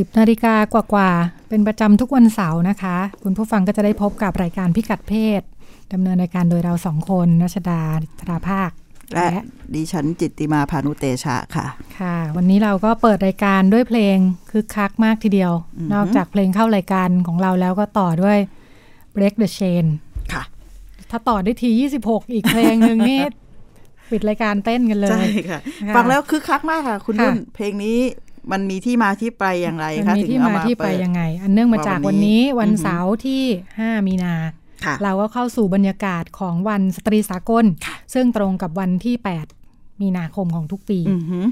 10นาฬิกากว่าๆเป็นประจำทุกวันเสาร์นะคะ คุณผู้ฟังก็จะได้พบกับรายการพิกัดเพศดำเนินรายการโดยเราสองคนรัชดาธราภาค และดิฉันจิตติมาพานุเตชะค่ะ ค่ะ วันนี้เราก็เปิดรายการด้วยเพลงคึกคักมากทีเดียวอือฮึนอกจากเพลงเข้ารายการของเราแล้วก็ต่อด้วย break the chain ค่ะ ถ้าต่อได้ที 26 อีกเพลงหนึ่งนี่ปิดรายการเต้นกันเลย ใช่ค่ะค่ะฟังแล้วคึกคักมากค่ะ คุณค่ะนุ่นเพลงนี้ มันมีที่มาที่ไปอย่างไรมันคะมีถึงที่เอามามาที่ไปเปิดยังไง อันเนื่องมาจากวัวันนนี้นี้วันอือฮึเสาร์ที่ 5 มีนาค่ะเราก็เข้าสู่บรรยากาศของวันสตรีสากลค่ะซึ่งตรงกับวันที่ 8 มีนาคมของทุกปีอือหือ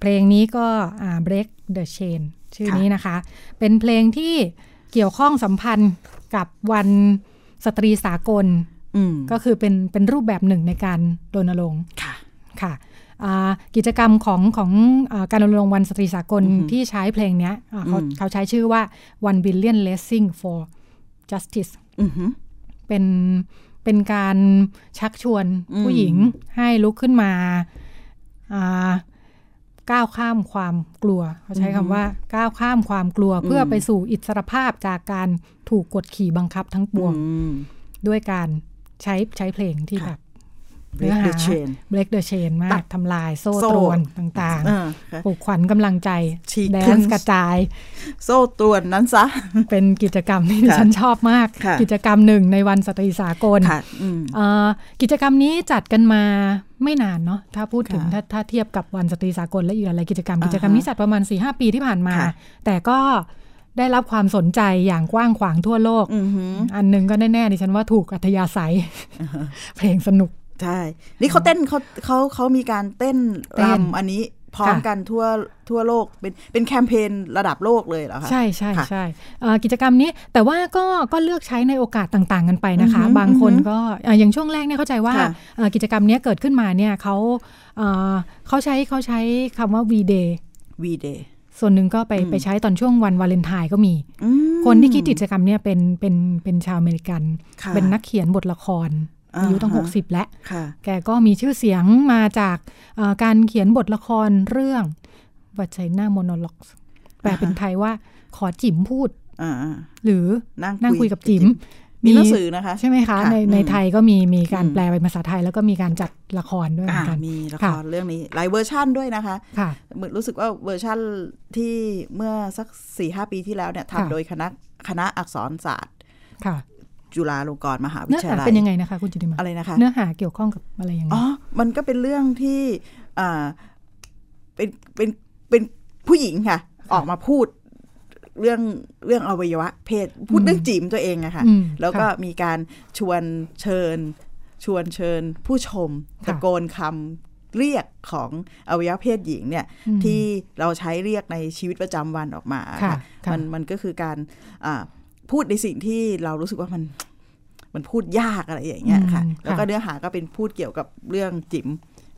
เพลงนี้ก็อ่า break the chain ชื่อค่ะนี้นะคะ เป็นเพลงที่เกี่ยวข้องสัมพันธ์กับวันสตรีสากลอืมก็คือเป็นเป็นรูปแบบหนึ่งในการรณรงค์ค่ะค่ะอ่า กิจกรรมของของอาการรณรงค์วันสตรีสากลอือฮึที่ใช้เพลงเนี้ยอ่าเขาอืมเขาใช้ชื่อว่า one billion blessing for justice อือหือเป็นเป็นการชักชวนอืมผู้หญิงให้ลุกขึ้นมาอ่าก้าวข้ามความกลัว เขาใช้คำว่าก้าวข้ามความกลัวเพื่อไปสู่อิสรภาพจากการถูกกดขี่บังคับทั้งปวงอืมด้วยการใช้ใช้เพลงที่ค่ะแบบ break the chain break the chain มาตักดทำลายโซ่โซ่ตรวนต่างเออค่ะๆปลุกขวัญกำลังใจฉีกแดขึ้นนซ์กระจาย โซ่ตรวนนั้นซะ เป็นกิจกรรมที่ดิค่ะฉันชอบมากค่ะกิจกรรมหนึ่งในวันสตรีสากลค่ะอืมเอ่อกิจกรรมนี้จัดกันมาไม่นานเนาะถ้าพูดถึงค่ะถ้าถ้าเทียบกับวันสตรีสากลและอีกหลายๆกิจกรรมอ่าฮะกิจกรรมนี้จัดประมาณ4ีหปีที่ผ่านมาค่ะแต่ก็ได้รับความสนใจอย่างกว้างขวางทั่วโลกอือหืออันหนึ่งก็แน่ๆดิฉันว่าถูกอัธยาศัย เพลงสนุก ใช่ นี่เขาเต้นเขาเขาเขามีการเต้นเต้นรำอันนี้พร้อมค่ะกันทั่วทั่วโลกเป็นเป็นแคมเปญระดับโลกเลยเหรอคะใช่ใช่ค่ะใช่เอ่อกิจกรรมนี้แต่ว่าก็ก็เลือกใช้ในโอกาสต่างๆ กันไปนะคะอือหือบางคนอือหือก็อะอย่างช่วงแรกเนี่ยเข้าใจว่าค่ะเอ่อกิจกรรมเนี้ยเกิดขึ้นมาเนี่ยเขาเอ่อเขาใช้เขาใช้คำว่า V Day วีเดย์ส่วนหนึ่งก็ไปอืมไปใช้ตอนช่วงวันวาเลนไทน์ก็มีอืมคนที่คิดกิจกรรมเนี่ยเป็นเป็นเป็นชาวอเมริกันค่ะเป็นนักเขียนบทละคร อ่าอายุตั้งฮะ60แล้วค่ะแกก็มีชื่อเสียงมาจากเอ่อการเขียนบทละครเรื่องวัชไ n นาโมโนล็อกแปลเป็นไทยว่าขอจิ๋มพูดอ่าหรือนั่งนั่งคุยกับจิ๋มมีหนังสือนะคะ ใช่ไหมคะค่ะในในอืมไทยก็มีมีการอืมแปลเป็นภาษาไทย แล้วก็มีการจัดละครด้วยเหมือนกันอ่ามีละครค่ะเรื่องนี้หลายเวอร์ชั่นด้วยนะคะค่ะเหมือนรู้สึกว่าเวอร์ชั่นที่เมื่อสักสี่ห้าปีที่แล้วเนี่ยค่ะทำโดยคณะคณะอักษรศาสตร์ค่ะ จุฬาลงกรณ์มหาวิทยาลัยเนื้อหาเป็นยังไงนะคะคุณจิติมาอะไรนะคะ เนื้อหาเกี่ยวข้องกับอะไรยังไงอ๋อมันก็เป็นเรื่องที่อ่าเป็นเป็นเป็นผู้หญิงค่ะ ออกมาพูดเรื่องเรื่องอวัยวะ เพศพูดเรื่องจิ๋มตัวเองอะค่ะอืมแล้วก็ค่ะมีการชวนเชิญ ชวนเชิญ ผู้ชมค่ะตะโกนคำเรียกของอวัยวะเพศหญิงเนี่ยอืมที่เราใช้เรียกในชีวิตประจำวันออกมาค่ะค่ะค่ะมันมันก็คือการอ่า พูดในสิ่งที่เรารู้สึกว่ามันมันพูดยากอะไรอย่างเงี้ยค่ะอืมแล้วก็ค่ะเนื้อหาก็เป็นพูดเกี่ยวกับเรื่องจิ๋ม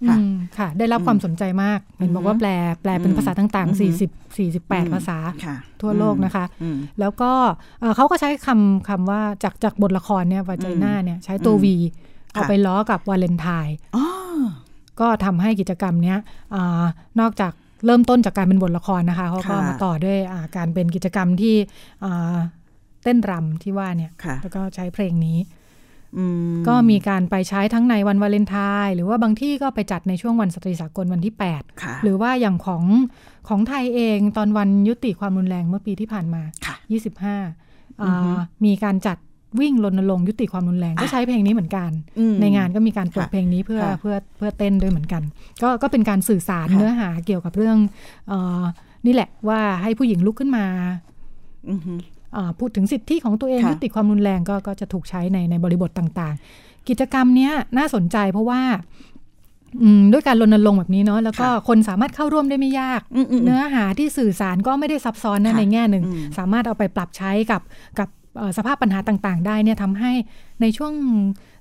อืค่ะมค่ะ ได้รับความสนใจมากเห็นบอกว่าแปลแปลเป็นอืมภาษาต่างอืมๆ40 48 ภาษาค่ะทั่วโลกนะคะอืมแล้วก็เอ่อเขาก็ใช้คำคำว่าจากจากบทละครเนี่ยวาจน่าเนี่ยใช้ตัวอืมวีเอาค่ะไปล้อกับวาเลนไทน์อ๋อก็ทำให้กิจกรรมเนี้ยอานอกจากเริ่มต้นจากการเป็นบทละครนะคะเขาก็ค่ะมาต่อด้วยอ่าการเป็นกิจกรรมที่อ่าเต้นรำที่ว่าเนี่ยค่ะแล้วก็ใช้เพลงนี้อืมก็มีการไปใช้ทั้งในวันวาเลนไทน์หรือว่าบางที่ก็ไปจัดในช่วงวันสตรีสากลวันที่8ค่ะหรือว่าอย่างของของไทยเองตอนวันยุติความรุนแรงเมื่อปีที่ผ่านมาค่ะ25อ่ามีการจัดวิ่งรณรงค์ยุติความรุนแรงก็ใช้เพลงนี้เหมือนกันอืมในงานก็มีการเปิดค่ะเพลงนี้เพื่อค่ะเพื่อเพื่อเต้นด้วยเหมือนกัน ก็ก็เป็นการสื่อสารค่ะเนื้อหาเกี่ยวกับเรื่องเออนี่แหละว่าให้ผู้หญิงลุกขึ้นมาอือหืออ่า พูดถึงสิทธิของตัวเองค่ะยุติความรุนแรงก็ก็จะถูกใช้ในในบริบทต่างๆ กิจกรรมเนี้ยน่าสนใจเพราะว่าอืมด้วยการรณรงค์แบบนี้เนาะแล้วก็คนสามารถเข้าร่วมได้ไม่ยากอืมอืมเนื้อหาที่สื่อสารก็ไม่ได้ซับซ้อนนะค่ะในแง่หนึ่งอืมสามารถเอาไปปรับใช้กับกับเอ่อสภาพปัญหาต่างๆ ได้เนี่ยทำให้ในช่วง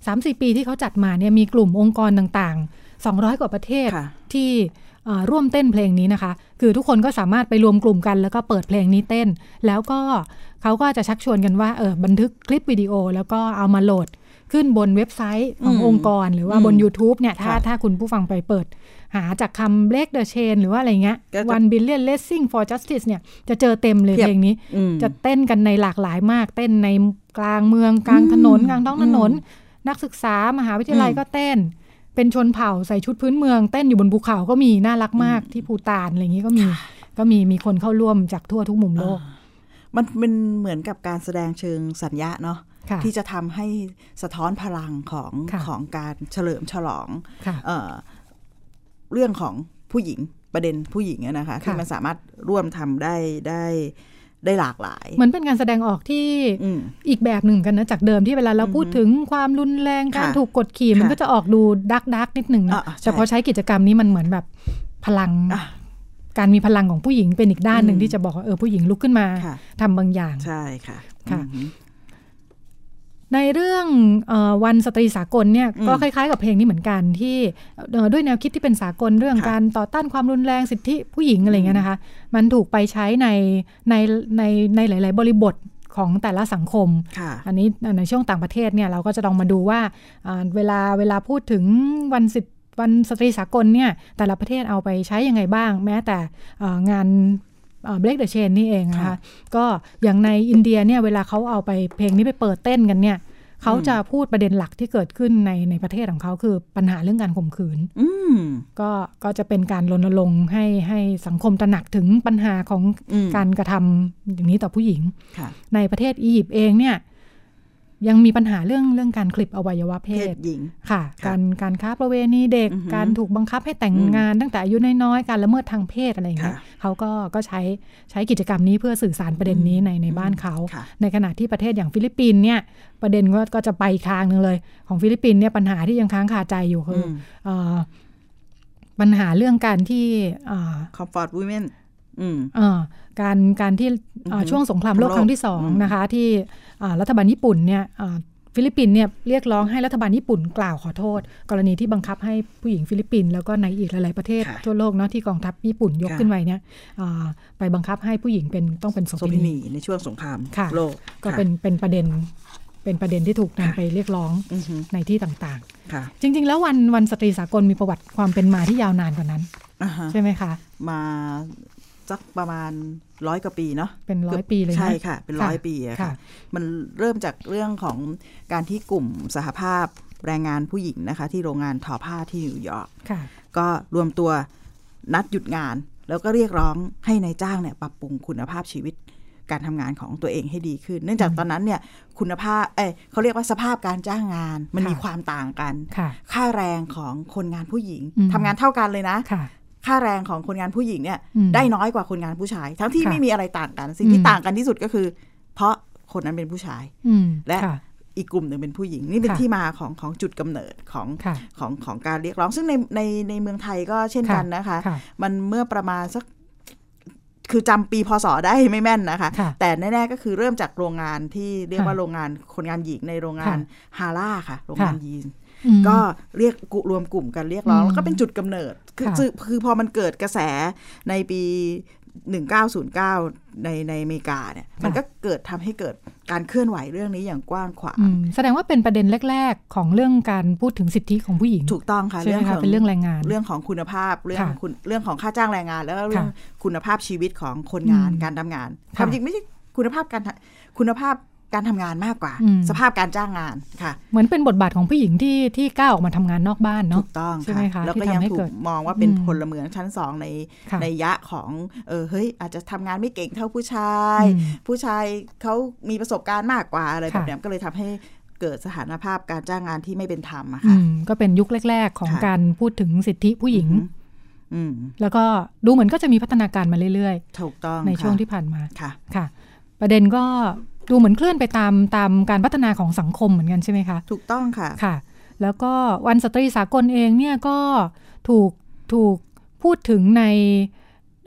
3-4 ปีที่เขาจัดมาเนี่ยมีกลุ่มองค์กรต่างๆ 200 กว่าประเทศค่ะที่เอ่อ ร่วมเต้นเพลงนี้นะคะ คือทุกคนก็สามารถไปรวมกลุ่มกัน แล้วก็เปิดเพลงนี้เต้น แล้วก็เขาก็จะชักชวนกันว่าเออบันทึกคลิปวิดีโอ แล้วก็เอามาโหลดขึ้นบนเว็บไซต์ของอืมองค์กรหรือว่าอืมบน YouTube เนี่ยถ้าค่ะถ้าคุณผู้ฟังไปเปิด หาจากคำ break the chain หรือว่าอะไรเงี้ยก็จะ one billion blessing for justice เนี่ยจะเจอเต็มเลยเพียบเพลงนี้อืมจะเต้นกันในหลากหลายมาก เต้นในกลางเมืองกลางถนนอืมกลางท้องถนน นักศึกษามหาวิทยาลัยอืมก็เต้น เป็นชนเผ่าใส่ชุดพื้นเมืองเต้นอยู่บนภูเขาก็มีน่ารักมากที่ภูตานอะไรอย่างนี้ก็มีก็มีมีคนเข้าร่วมจากทั่วทุกมุมโลก มันเป็นเหมือนกับการแสดงเชิงสัญญาเนาะค่ะที่จะทำให้สะท้อนพลังของค่ะของการเฉลิมฉลองค่ะเอ่อเรื่องของผู้หญิงประเด็นผู้หญิงอะนะคะที่มันสามารถร่วมทำได้ได้ได้หลากหลาย เหมือนเป็นการแสดงออกที่อืมอีกแบบหนึ่งกันนะ จากเดิมที่เวลาเราพูดถึงความรุนแรงการค่ะถูกกดขี่มันค่ะก็จะออกดูดักดักนิดหนึ่งนะอะอะใช่แต่พอใช้กิจกรรมนี้มันเหมือนแบบพลังอะการมีพลังของผู้หญิงเป็นอีกด้านหนึ่งอืมที่จะบอกว่าเออผู้หญิงลุกขึ้นมาค่ะทำบางอย่างใช่ค่ะค่ะอืม ในเรื่องเออวันสตรีสากลเนี่ยอืมก็คล้ายๆกับเพลงนี้เหมือนกันที่เอ่อด้วยแนวคิดที่เป็นสากลเรื่องค่ะการต่อต้านความรุนแรงสิทธิผู้หญิงอะไรเงี้ยนะคะ มันถูกไปใช้ในในในในหลาย ๆ บริบทของแต่ละสังคมค่ะอันนี้ในช่วงต่างประเทศเนี่ยเราก็จะลองมาดูว่าอ่าเวลาเวลาพูดถึงวันสิทธิวันสตรีสากลเนี่ยแต่ละประเทศเอาไปใช้ยังไงบ้าง แม้แต่อ่างาน เบรกเดอะเชนนี่เองนะคะค่ะก็อย่างในอินเดียเนี่ยเวลาเขาเอาไปเพลงนี้ไปเปิดเต้นกันเนี่ยเขาจะพูดประเด็นหลักที่เกิดขึ้นในในประเทศของเขาคือปัญหาเรื่องการข่มขืนอืมก็ก็จะเป็นการรณรงค์ให้ให้สังคมตระหนักถึงปัญหาของอืมการกระทำอย่างนี้ต่อผู้หญิงค่ะในประเทศอียิปต์เองเนี่ย ยังมีปัญหาเรื่องเรื่องการขลิบอวัยวะเพเพศศหญิงค่ะค่ะ การการค้าประเวณีเด็กอือหือการถูกบังคับให้แต่งอืมงานตั้งแต่อายุน้อยๆการละเมิดทางเพศอะไรอย่างเงี้ยค่ะเขาก็ก็ใช้ใช้กิจกรรมนี้เพื่อสื่อสารประเด็นนี้ในในบ้านเขาค่ะในขณะที่ประเทศอย่างฟิลิปปินส์เนี่ยประเด็นก็ก็จะไปอีกทางหนึ่งเลย ของฟิลิปปินส์เนี่ยปัญหาที่ยังค้างคาใจอยู่คืออืมเอ่อปัญหาเรื่องการที่เอ่อ comfort women อืมเอ่อ การการที่เอ่ออือฮึช่วงสงครามโลกสงครามโลกครั้งที่สองอืมนะคะ ที่อ่ารัฐบาลญี่ปุ่นเนี่ยอ่าฟิลิปปินส์เนี่ยเรียกร้องให้รัฐบาลญี่ปุ่นกล่าวขอโทษ กรณีที่บังคับให้ผู้หญิงฟิลิปปินส์แล้วก็ในอีกหลาย ๆ ประเทศค่ะทั่วโลกเนาะที่กองทัพญี่ปุ่นยกค่ะขึ้นไปเนี่ยอ่าไปบังคับให้ผู้หญิงเป็นต้องเป็นโสเภเภณีในช่วงสงครามค่ะโลกก็ค่ะเป็นเป็นประเด็นเป็นประเด็นที่ถูกนำไปเรียกร้องอือฮึในที่ต่างค่ะๆจริง ๆ แล้ววันวันสตรีสากลมีประวัติความเป็นมาที่ยาวนานกว่านั้นอ่าฮะใช่ไหมคะ มา สักประมาณร้อยกว่าปีเนาะเป็นร้อยปีเลยนะใช่ค่ะ เป็นร้อยค่ะปีอะค่ะค่ะ มันเริ่มจากเรื่องของการที่กลุ่มสหภาพแรงงานผู้หญิงนะคะ ที่โรงงานทอผ้าที่นิวยอร์กค่ะก็รวมตัวนัดหยุดงาน แล้วก็เรียกร้องให้ในายจ้างเนี่ยปรับปรุงคุณภาพชีวิตการทำงานของตัวเองให้ดีขึ้น เนื่องจากตอนนั้นเนี่ยคุณภาพ เอ้ยเขาเรียกว่าสภาพการจ้างงาน มันค่ะมีความต่างกันค่ะค่าแรงของคนงานผู้หญิงอืมทำงานเท่ากันเลยนะ ค่ะค่าแรงของคนงานผู้หญิงเนี่ยอืมได้น้อยกว่าคนงานผู้ชาย ทั้งที่ค่ะไม่มีอะไรต่างกัน สิ่งที่อืมต่างกันที่สุดก็คือ เพราะคนนั้นเป็นผู้ชายอืมและค่ะอีกกลุ่มหนึ่งเป็นผู้หญิง นี่เป็นค่ะที่มาของของจุดกำเนิดของค่ะของของการเรียกร้อง ซึ่งในในในเมืองไทยก็เช่นกันนะคะค่ะมันเมื่อประมาณสักคือจำปีพศได้ไม่แม่นนะคะค่ะแต่แน่ๆก็คือเริ่มจากโรงงานที่เรียกว่าค่ะโรงงานคนงานหญิงในโรงงานค่ะฮาร่าค่ะ โรงงานค่ะยีนอืม ก็เรียกกุรวมกลุ่มกันเรียกร้องอืมแล้วก็เป็นจุดกำเนิดคือค่ะคือคือพอมันเกิดกระแสในปี 1909 ในในอเมริกาเนี่ยมันก็เกิดทำให้เกิดการเคลื่อนไหวเรื่องนี้อย่างกว้างขวางอืมแสดงว่าเป็นประเด็นแรก ๆ ของเรื่องการพูดถึงสิทธิของผู้หญิง ถูกต้องค่ะใช่ไหมคะเป็นเรื่องแรงงาน เรื่องของคุณภาพเรื่องค่ะคุณเรื่องของค่าจ้างแรงงาน แล้วก็เรื่องค่ะคุณภาพชีวิตของคนงานอืมการทำงานค่ะความจริงไม่ใช่คุณภาพการทำคุณภาพ การทำงานมากกว่าอืมสภาพการจ้างงานค่ะ เหมือนเป็นบทบาทของผู้หญิงที่ที่ก้าวออกมาทำงานนอกบ้านถูเนาะกต้องใช่ไหมคะแล้วก็ที่ยังทำให้ถูเกิกดมองว่าเป็นอืมพลเมืองชั้นสองในค่ะในยะของเออเฮ้ยอาจจะทำงานไม่เก่งเท่าผู้ชายอืมผู้ชายเขามีประสบการณ์มากกว่าอะไรค่ะแบบเนี้ยก็เลยทำให้เกิดสถานภาพการจ้างงานที่ไม่เป็นธรรมอะอืค่ะมก็เป็นยุคแรก ๆ ของค่ะการพูดถึงสิทธิผู้หญิงอืมแล้วก็ดูเหมือนก็จะมีพัฒนาการมาเรื่อยถูกต้องๆในช่วงค่ะที่ผ่านมาค่ะ ค่ะ ประเด็นก็ ดูเหมือนเคลื่อนไปตามตามการพัฒนาของสังคมเหมือนกันใช่ไหมคะ ถูกต้องค่ะค่ะ แล้วก็วันสตรีสากลเองเนี่ยก็ถูกถูกพูดถึงใน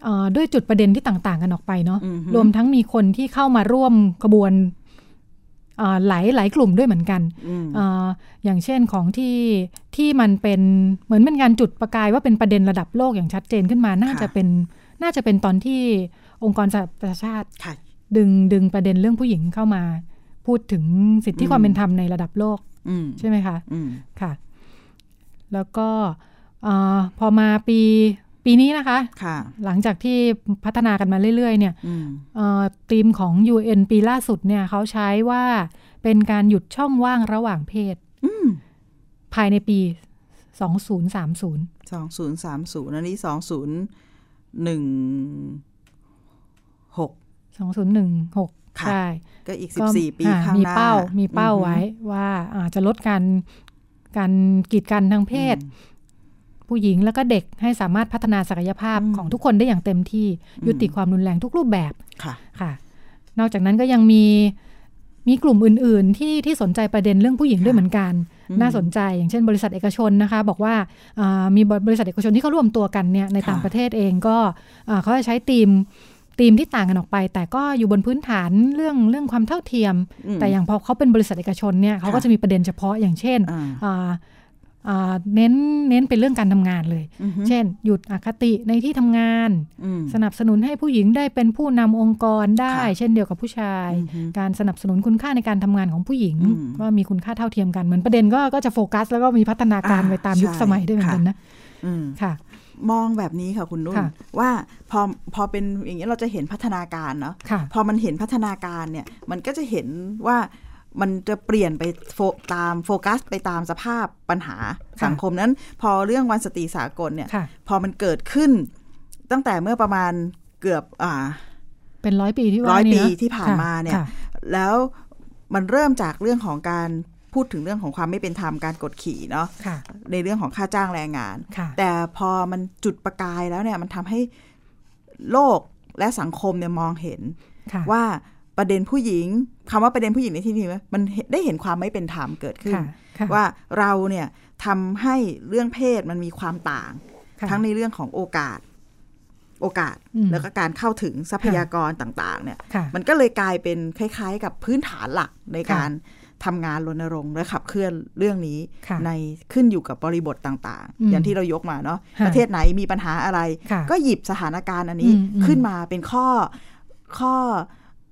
เอ่อด้วยจุดประเด็นที่ต่าง ๆ กันออกไปเนาะอือฮึรวมทั้งมีคนที่เข้ามาร่วมกระบวนเอ่อหลายหลายกลุ่มด้วยเหมือนกันอืมเอ่ออย่างเช่นของที่ที่มันเป็นเหมือนเป็นการจุดประกายว่าเป็นประเด็นระดับโลกอย่างชัดเจนขึ้นมา น่าจะเป็นน่าจะเป็นตอนที่องค์กรสหประชาชาติค่ะ ดึงดึงประเด็นเรื่องผู้หญิงเข้ามา พูดถึงสิทธิความเป็นธรรมในระดับโลกใช่ไหมคะค่ะ แล้วก็พอมาปีปีนี้นะคะคะหลังจากที่พัฒนากันมาเรื่อย ๆ เนี่ยทีมของ UN ปีล่าสุดเนี่ยเขาใช้ว่าเป็นการหยุดช่องว่างระหว่างเพศภายในปี 2030 2030 อันนี้ 20 1 องศูนย์หนึ่งหกใช่ ก็อีกสี่ปีข้างหน้า มีเป้า มีเป้าไว้ว่าจะลดการการกีดกันทางเพศ ผู้หญิงแล้วก็เด็กให้สามารถพัฒนาศักยภาพของทุกคนได้อย่างเต็มที่ยุติความรุนแรงทุกรูปแบบค่ะค่ะ นอกจากนั้นก็ยังมีมีกลุ่มอื่น ๆ ที่ที่สนใจประเด็นเรื่องผู้หญิงด้วยเหมือนกัน น่าสนใจอย่างเช่นบริษัทเอกชนนะคะ บอกว่ามีบริษัทเอกชนที่เขาร่วมตัวกันเนี่ยในต่างประเทศเองก็เขาจะใช้ธีม ธีมที่ต่างกันออกไป แต่ก็อยู่บนพื้นฐานเรื่องเรื่องความเท่าเทียมอืมแต่อย่างพอเขาเป็นบริษัทเอกชนเนี่ยเขาก็ค่ะจะมีประเด็นเฉพาะอย่างเช่นอ่าอ่าอ่าเน้นเน้นเป็นเรื่องการทำงานเลยอือฮึเช่น หยุดอคติในที่ทำงานอืมสนับสนุนให้ผู้หญิงได้เป็นผู้นำองค์กรได้ค่ะเช่นเดียวกับผู้ชายอือฮึการสนับสนุนคุณค่าในการทำงานของผู้หญิงอืมก็มีคุณค่าเท่าเทียมกัน เหมือนประเด็นก็ก็จะโฟกัส แล้วก็มีพัฒนาการอ่าไปตามยุคใช่สมัยด้วยเหมือนกันนะอืมค่ะ มองแบบนี้ค่ะคุณนุ่นค่ะว่าพอพอเป็นอย่างนี้ยเราจะเห็นพัฒนาการเนาะค่ะพอมันเห็นพัฒนาการเนี่ยมันก็จะเห็นว่ามันจะเปลี่ยนไปโฟตามโฟกัสไปตามสภาพปัญหาค่ะสังคมนั้น พอเรื่องวันสตรีสากลเนี่ยค่ะพอมันเกิดขึ้น ตั้งแต่เมื่อประมาณเกือบอ่า เป็นร้อยปีที่ว่าร้อยนี่ปีนะที่ผ่านค่ะมาเนี่ยค่ะแล้วมันเริ่มจากเรื่องของการ พูดถึงเรื่องของความไม่เป็นธรรมการกดขี่เนาะค่ะในเรื่องของค่าจ้างแรงงานค่ะแต่พอมันจุดประกายแล้วเนี่ยมันทำให้โลกและสังคมเนี่ยมองเห็นค่ะว่าประเด็นผู้หญิงคำว่าประเด็นผู้หญิงในที่นี้มันได้เห็นความไม่เป็นธรรมเกิดขึ้นค่ะค่ะว่าเราเนี่ยทำให้เรื่องเพศมันมีความต่างค่ะทั้งในเรื่องของโอกาสโอกาสอืมแล้วก็การเข้าถึงทรัพยากรต่าง ๆ เนี่ยค่ะมันก็เลยกลายเป็นคล้าย ๆ กับพื้นฐานหลักในค่ะการ ทำงานรณรงค์และขับเคลื่อนเรื่องนี้ค่ะในขึ้นอยู่กับบริบทต่างอืๆมอย่างที่เรายกมาเนาะค่ะประเทศไหนมีปัญหาอะไรค่ะก็หยิบสถานการณ์อันนี้อืมอืมขึ้นมาเป็นข้อข้อ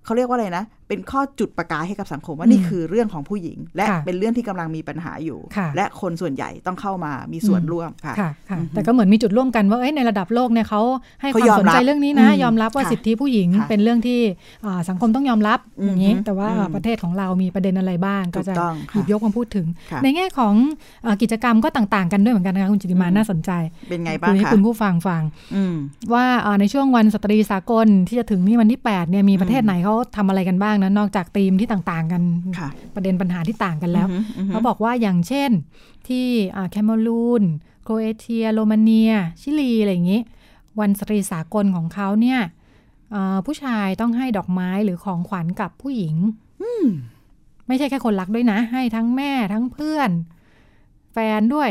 เขาเรียกว่าอะไรนะ เป็นข้อจุดประกายให้กับสังคมว่าอืมนี่คือเรื่องของผู้หญิง และค่ะเป็นเรื่องที่กำลังมีปัญหาอยู่ค่ะและคนส่วนใหญ่ต้องเข้ามามีส่วนอืมร่วมค่ะค่ะค่ะอือฮึแต่ก็เหมือนมีจุดร่วมกันว่าเอ้ยในระดับโลกเนี่ยเขาให้คเขาวามยอมสนใจรับเรื่องนี้นะอืมยอมรับว่าค่ะสิทธิผู้หญิงค่ะเป็นเรื่องที่อ่าสังคมต้องยอมรับอือฮึอย่างนี้ แต่ว่าอืมประเทศของเรามีประเด็นอะไรบ้าง ก็จะถูกต้องหยิบค่ะยกมาพูดถึงค่ะในแง่ของเอ่อกิจกรรมก็ต่างๆ กันด้วยเหมือนกันนะคะคุณจิติมาอืมน่าสนใจ เป็นไงบ้างคุยให้คะคุณผู้ฟังฟังอืมว่าเอ่อในช่วงวันสตรีสากลที่จะถึงนี่วันที่8เนี่ยมีประเทศไหนเขาทำอะไรกันบ้างนะ นอกจากธีมที่ต่างๆกันค่ะประเด็นปัญหาที่ต่างกันแล้วอือฮึอือฮึเขาบอกว่าอย่างเช่นที่อ่าแคเมรูน โครเอเชีย โรมาเนีย ชิลี อะไรอย่างนี้ วันสตรีสากลของเขาเนี่ยเอ่อผู้ชายต้องให้ดอกไม้หรือของขวัญกับผู้หญิงไม่ใช่แค่คนรักด้วยนะ ให้ทั้งแม่ทั้งเพื่อน แฟนด้วย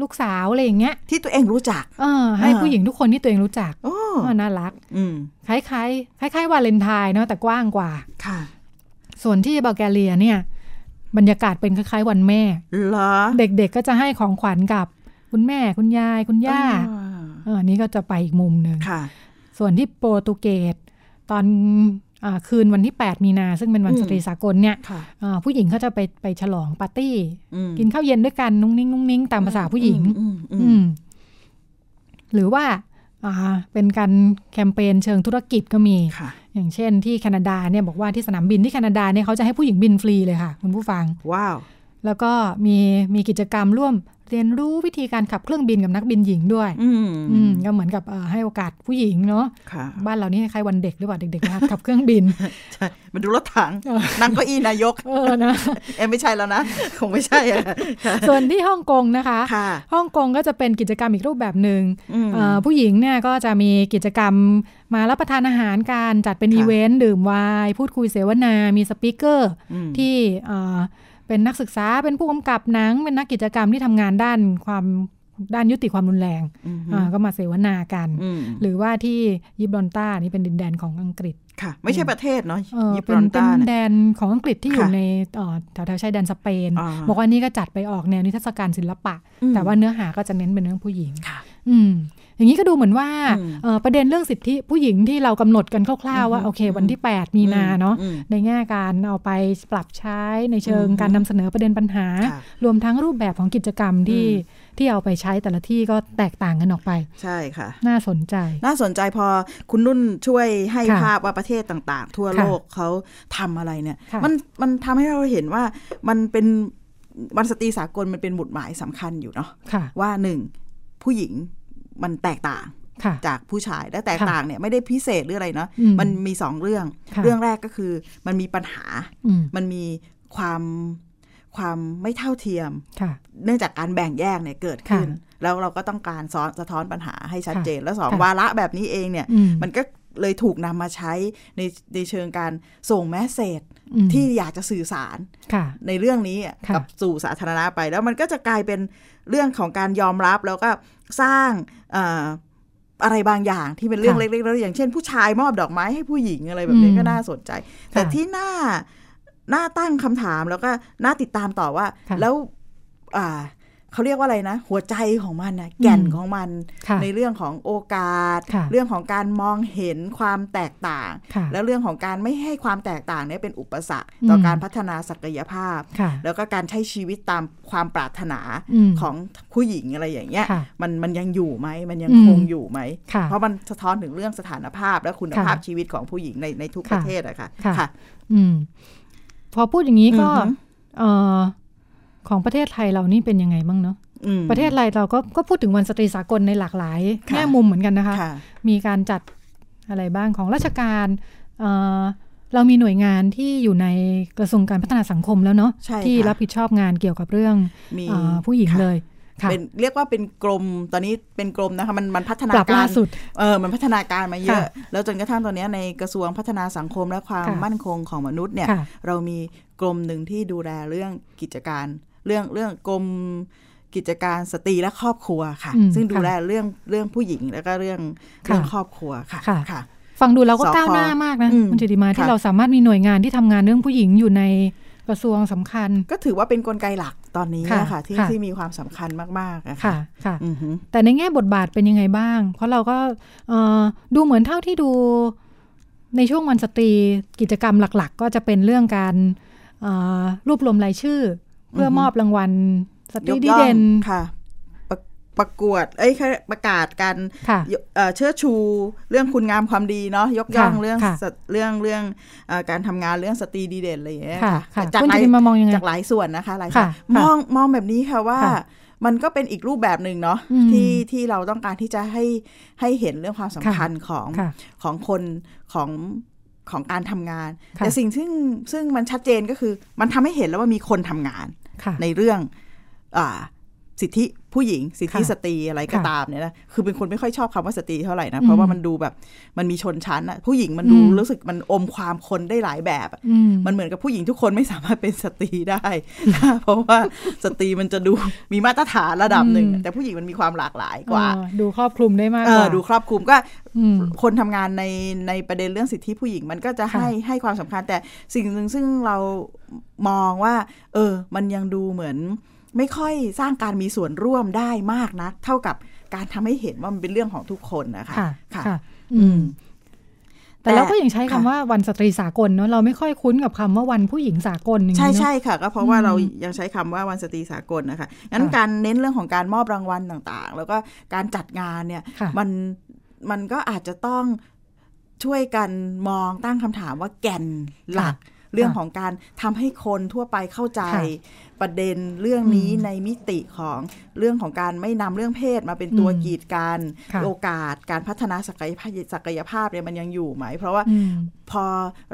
ลูกสาวอะไรอย่างเงี้ย ที่ตัวเองรู้จักเออให้อ่าผู้หญิงทุกคนที่ตัวเองรู้จักโอ้เออน่ารักอืมคล้ายๆคล้ายๆวาเลนไทน์เนาะแต่กว้างกว่าค่ะ ส่วนที่บัลแกเรียเนี่ย บรรยากาศเป็นคล้ายๆวันแม่เหรอเด็กๆก็จะให้ของขวัญกับคุณแม่คุณยายคุณย่าอ่าเอออันนี้ก็จะไปอีกมุมหนึ่งค่ะส่วนที่โปรตุเกสตอนอา คืนวันที่ 8 มีนาซึ่งเป็นวันอืมสตรีสากลเนี่ยค่ะอ่าผู้หญิงเขาจะไปไปฉลองปาร์ตี้อืมกินข้าวเย็นด้วยกันนุ่งนิ่งนุ่งนิ่งตามภาษาผู้หญิงอืมอืมอือืมมหรือว่าอ่าเป็นการแคมเปญเชิงธุรกิจก็มีค่ะอย่างเช่นที่แคนาดาเนี่ยบอกว่าที่สนามบินที่แคนาดาเนี่ยเขาจะให้ผู้หญิงบินฟรีเลยค่ะ คุณผู้ฟังว้าว แล้วก็มีมีกิจกรรมร่วมเรียนรู้วิธีการขับเครื่องบินกับนักบินหญิงด้วย อืมอืมก็เหมือนกับเอ่อให้โอกาสผู้หญิงเนาะค่ะบ้านเรานี่คล้ายๆวันเด็กหรือเปล่าเด็กๆนะคะขับเครื่องบินใช่มันดูรถถังเออนั่งเก้าอี้นายกเออนะเอ็มไม่ใช่แล้วนะคงไม่ใช่อะส่วนที่ฮ่องกงนะคะค่ะฮ่องกงก็จะเป็นกิจกรรมอีกรูปแบบหนึ่งอืมเอ่อผู้หญิงเนี่ยก็จะมีกิจกรรมมารับประทานอาหารการจัดเป็นค่ะอีเวนต์ดื่มไวน์พูดคุยเสวนา มีสปิเกอร์อืมที่ เอ่อเป็นนักศึกษาเป็นผู้กำกับหนัง เป็นนักกิจกรรมที่ทำงานด้านความด้านยุติความรุนแรงอืมอ่าก็มาเสวนากันอืมหรือว่าที่ยิบรอนตานี่เป็นดินแดนของอังกฤษค่ะ ไม่ใช่ประเทศเนาะเออยิบเป็รนอนเป็นตาดินเนี่ยแดนของอังกฤษที่อยู่ค่ะในเอ่อแถวแถวๆชายแดนสเปนอ่าบอกว่านี่ก็จัดไปออกแนวนิทรรศการศิลปะอืมแต่ว่าเนื้อหาก็จะเน้นเป็นเรื่องผู้หญิงค่ะ อืมอย่างนี้ก็ดูเหมือนว่าอืมเอ่อประเด็นเรื่องสิทธิผู้หญิงที่เรากำหนดกันคร่าวๆว่าอืมโอเค วันที่ 8 มีนาเนาะอืมในแง่การเอาไปปรับใช้ในเชิงอืมการนำเสนอประเด็นปัญหาค่ะรวมทั้งรูปแบบของกิจกรรมที่อืมที่เอาไปใช้แต่ละที่ก็แตกต่างกันออกไป ใช่ค่ะ น่าสนใจ น่าสนใจพอคุณนุ่นช่วยให้ค่ะภาพว่าประเทศต่างๆ ทั่วค่ะโลกเขาทำอะไรเนี่ยค่ะมันมันทำให้เราเห็นว่ามันเป็นวันสตรีสากลมันเป็นหมุดหมายสำคัญอยู่เนาะค่ะว่าหนึ่งผู้หญิง มันแตกต่างค่ะจากผู้ชายและแตกต่างเนี่ยไม่ได้พิเศษหรืออะไรเนาะอืมมันมีสองเรื่องค่ะเรื่องแรกก็คือมันมีปัญหาอืมมันมีความความไม่เท่าเทียมค่ะเนื่องจากการแบ่งแยกเนี่ยเกิดขึ้นค่ะแล้วเราก็ต้องการซ้อนสะท้อนปัญหาให้ชัดค่ะเจน แล้วสองค่ะวาระแบบนี้เองเนี่ยอืมมันก็ เลยถูกนำมาใช้ในในเชิงการส่งแมสเซจอืมที่อยากจะสื่อสารค่ะในเรื่องนี้ค่ะกับสู่สาธารณะไป แล้วมันก็จะกลายเป็นเรื่องของการยอมรับแล้วก็สร้างเอ่ออะไรบางอย่างที่เป็นเรื่องค่ะเล็กๆแล้วอย่างเช่น ผู้ชายมอบดอกไม้ให้ผู้หญิงอะไรแบบนี้อืมก็น่าสนใจ แต่ค่ะที่น่าน่าตั้งคำถามแล้วก็น่าติดตามต่อว่าค่ะแล้วอ่า เขาเรียกว่าอะไรนะ หัวใจของมันนะแก่นอืมของมันค่ะในเรื่องของโอกาสค่ะเรื่องของการมองเห็นความแตกต่างค่ะแล้วเรื่องของการไม่ให้ความแตกต่างเนี่ยเป็นอุปสรรค ต่ออมการพัฒนาศักยภาพค่ะแล้วก็การใช้ชีวิตตามความปรารถนาอืมของผู้หญิงอะไรอย่างเงี้ยค่ะมันมันยังอยู่ไหมมันยังอืมคงอยู่ไหมค่ะเพราะมันสะท้อนถึงเรื่องสถานภาพและคุณภาพค่ะชีวิตของผู้หญิงในในทุกค่ะประเทศอะค่ะค่ะค่ะอืมพอพูดอย่างนี้ก็อือฮึเอ่อ ของประเทศไทยเรานี่เป็นยังไงบ้างเนาะอืมประเทศไทยเราก็ก็พูดถึงวันสตรีสากลในหลากหลายค่ะแง่มุมเหมือนกันนะคะค่ะมีการจัดอะไรบ้างของราชการเอ่อเรามีหน่วยงานที่อยู่ในกระทรวงการพัฒนาสังคมแล้วเนาะใช่ที่ค่ะรับผิดชอบงานเกี่ยวกับเรื่องมีเออผู้หญิงค่ะเลยค่ะเป็นเรียกว่าเป็นกรมตอนนี้เป็นกรมนะคะมันมันพัฒนาปรับกาล่ารสุดเออมันพัฒนาการมาเยอะค่ะแล้วจนกระทั่งตอนนี้ในกระทรวงพัฒนาสังคมและความค่ะมั่นคงของมนุษย์เนี่ยค่ะเรามีกรมหนึ่งที่ดูแลเรื่องกิจการ เรื่องเรื่องกรมกิจการสตรีและครอบครัวค่ะอืมซึ่งดูค่ะแลเรื่องเรื่องผู้หญิงแล้วก็เรื่องค่ะเรื่องครอบครัวค่ะค่ะค่ะฟังดูแล้วก็สคก้าวหน้ามากนะอืมคุณจิติมาที่ค่ะเราสามารถมีหน่วยงานที่ทำงานเรื่องผู้หญิงอยู่ในกระทรวงสำคัญ ก็ถือว่าเป็นกลไกหลักตอนนี้ค่ะนะคะที่ค่ะที่มีความสำคัญมากๆอะค่ะค่ะค่ะอือฮึแต่ในแง่บทบาทเป็นยังไงบ้าง เพราะเราก็เอ่อดูเหมือนเท่าที่ดูในช่วงวันสตรีกิจกรรมหลัก ๆ ก็จะเป็นเรื่องการเอ่อรวบรวมรายชื่อ เพื่อมอบรางวัลสตรีดีเด่นค่ะประประกวด เอ้ยแค่ประกาศการค่ะยเอ่อเชิดชูเรื่องคุณงามความดีเนาะยกย่องค่ะเรื่องค่ะสตเรื่องเรื่องเอ่อการทำงานเรื่องสตรีดีเด่นอะไรอย่างเงี้ยค่ะค่ะจากคุณหลาจิยติมามองยังไงจากหลายส่วนนะคะหลายส่วนค่ะมค่ะองมองแบบนี้ค่ะว่าค่ะมันก็เป็นอีกรูปแบบหนึ่งเนาะอืมที่ที่เราต้องการที่จะให้ให้เห็นเรื่องความสำคัญของค่ะของคนของของการทำงานค่ะแต่สิ่งซึ่งซึ่งมันชัดเจนก็คือมันทำให้เห็นแล้วว่ามีคนทำงานค่ะ ในเรื่องอ่า สิทธิผู้หญิง สิทธิค่ะสตรีอะไรก็ค่ะตามเนี่ยนะคือเป็นคนไม่ค่อยชอบคำว่าสตรีเท่าไหร่นะ เพราะอืมว่ามันดูแบบมันมีชนชั้นอะผู้หญิงมันดูอืมรู้สึกมันอมความคนได้หลายแบบอะอืมมันเหมือนกับผู้หญิงทุกคนไม่สามารถเป็นสตรีได้เพราะว่าสตรีมันจะดูมีมาตรฐานระดับหนึ่งอืมแต่ผู้หญิงมันมีความหลากหลายกว่าเออดูครอบคลุมได้มากเอกอว่าดูครอบคลุมก็อืมคนทำงานในในประเด็นเรื่องสิทธิผู้หญิงมันก็จะค่ะให้ให้ความสำคัญแต่สิ่งหนึ่งซึ่งเรามองว่า เออ มันยังดูเหมือน ไม่ค่อยสร้างการมีส่วนร่วมได้มากนะ เท่ากับการทำให้เห็นว่ามันเป็นเรื่องของทุกคนนะคะค่ะค่ะค่ะอือืมมแต่เราก็แต่ยังใช้คำค่ะว่าวันสตรีสากลเนาะเราไม่ค่อยคุ้นกับคำว่าวันผู้หญิงสากลอย่างใช่นี้เนอะใช่ค่ะ ก็เพราะว่าอืมเรายังใช้คำว่าวันสตรีสากลนะคะงั้นค่ะการเน้นเรื่องของการมอบรางวัลต่างๆ แล้วก็การจัดงานเนี่ยค่ะมันมันก็อาจจะต้องช่วยกันมองตั้งคำถามว่าแก่นหลัก เรื่องของการทำให้คนทั่วไปเข้าใจค่ะประเด็นเรื่องนี้อืมในมิติของเรื่องของการไม่นำเรื่องเพศมาเป็นตัวอืมกีดกันค่ะโอกาสการพัฒนาศักยภาพศักยภาพเนี่ยมันยังอยู่ไหม เพราะว่าอืมพอ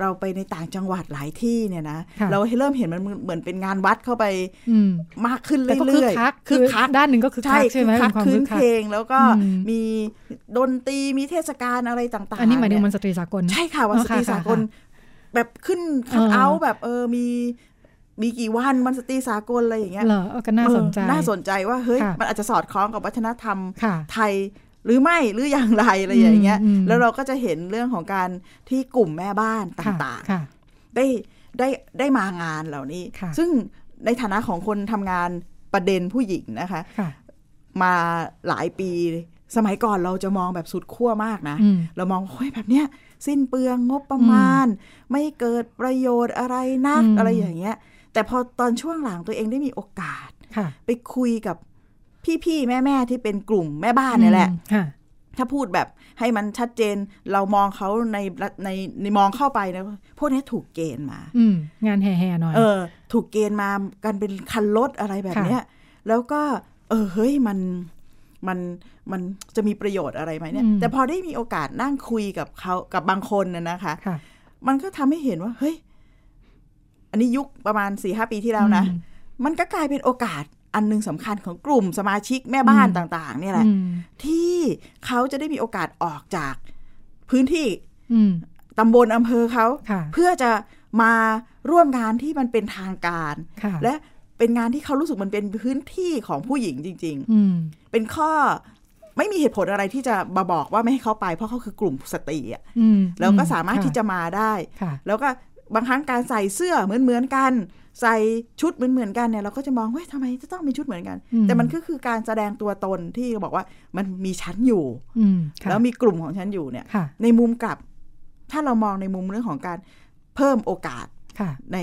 เราไปในต่างจังหวัดหลายที่เนี่ยนะค่ะเราเริ่มเห็นมันเหมือนเป็นงานวัดเข้าไปอืมมากขึ้นแต่ก็คึกเรื่อยคักๆคึกคักด้านหนึ่งก็คือคักใช่ไหมคึกคักเป็นความคืคึนกเพคักลงแล้วก็อืมมีดนตรีมีเทศกาลอะไรต่างๆ อันนี้หมายถึงเวันสตรีสากลนะใช่ค่ะวันสตรีอ๋อค่ะสากลค่ะ แบบขึ้นคัดเออเอาท์แบบเออมีมีกี่วันวันสตรีสากลอะไรอย่างเงี้ยเหรอเออก็น่าสนใจเออน่าสนใจว่าเฮ้ยค่ะมันอาจจะสอดคล้องกับวัฒนธรรมค่ะไทยหรือไม่หรืออย่างไรอะไรอย่างเงี้ยอืมอืมแล้วเราก็จะเห็นเรื่องของการที่กลุ่มแม่บ้านตค่ะ่างค่ะๆได้ได้ได้มางานเหล่านี้ค่ะซึ่งในฐานะของคนทำงานประเด็นผู้หญิงนะคะค่ะมาหลายปีสมัยก่อนเราจะมองแบบสุดขั้วมากนะอืมเรามองว่าเฮ้ยแบบเนี้ย สิ้นเปลืองงบประมาณ ไม่เกิดประโยชน์อะไรนักอืมอะไรอย่างเงี้ย แต่พอตอนช่วงหลังตัวเองได้มีโอกาสค่ะไปคุยกับพี่ๆแม่ๆที่เป็นกลุ่มแม่บ้านเนี่ยแหละอืมค่ะถ้าพูดแบบให้มันชัดเจนเรามองเขาในในในมองเข้าไปนะพวกนี้ถูกเกณฑ์มาอืมงานแห่ๆหน่อยเออ ถูกเกณฑ์มากันเป็นคันรถอะไรแบบเนี้ยค่ะแล้วก็ เออเฮ้ยมัน มันมันจะมีประโยชน์อะไรไหมเนี่ยอืมแต่พอได้มีโอกาสนั่งคุยกับเขากับบางคนน่ะนะคะค่ะมันก็ทำให้เห็นว่า เฮ้ย อันนี้ยุคประมาณสี่ห้าปีที่แล้วนะอืมมันก็กลายเป็นโอกาสอันหนึ่งสำคัญของกลุ่มสมาชิกแม่บ้านอืมต่างๆเนี่ยแหละอืมที่เขาจะได้มีโอกาสออกจากพื้นที่อืมตำบลอำเภอเขาค่ะเพื่อจะมาร่วมงานที่มันเป็นทางการค่ะและ เป็นงานที่เขารู้สึกมันเป็นพื้นที่ของผู้หญิงจริงอืมๆเป็นข้อไม่มีเหตุผลอะไรที่จะมาบอกว่าไม่ให้เขาไป เพราะเขาคือกลุ่มสตรีอะอืมแล้วก็สามารถค่ที่จะมาได้ค่ะแล้วก็บางครั้งการใส่เสื้อเหมือนเหมือนๆกัน ใส่ชุดเหมือนเหมือนๆกันเนี่ยเราก็จะมองเฮ้ยทำไมจะต้องมีชุดเหมือนกันอืมแต่มันก็คือการแสดงตัวตนที่บอกว่ามันมีชั้นอยู่อืมค่ะแล้วมีกลุ่มของฉันอยู่เนี่ยค่ะในมุมกลับ ถ้าเรามองในมุมเรื่องของการเพิ่มโอกาสค่ะใน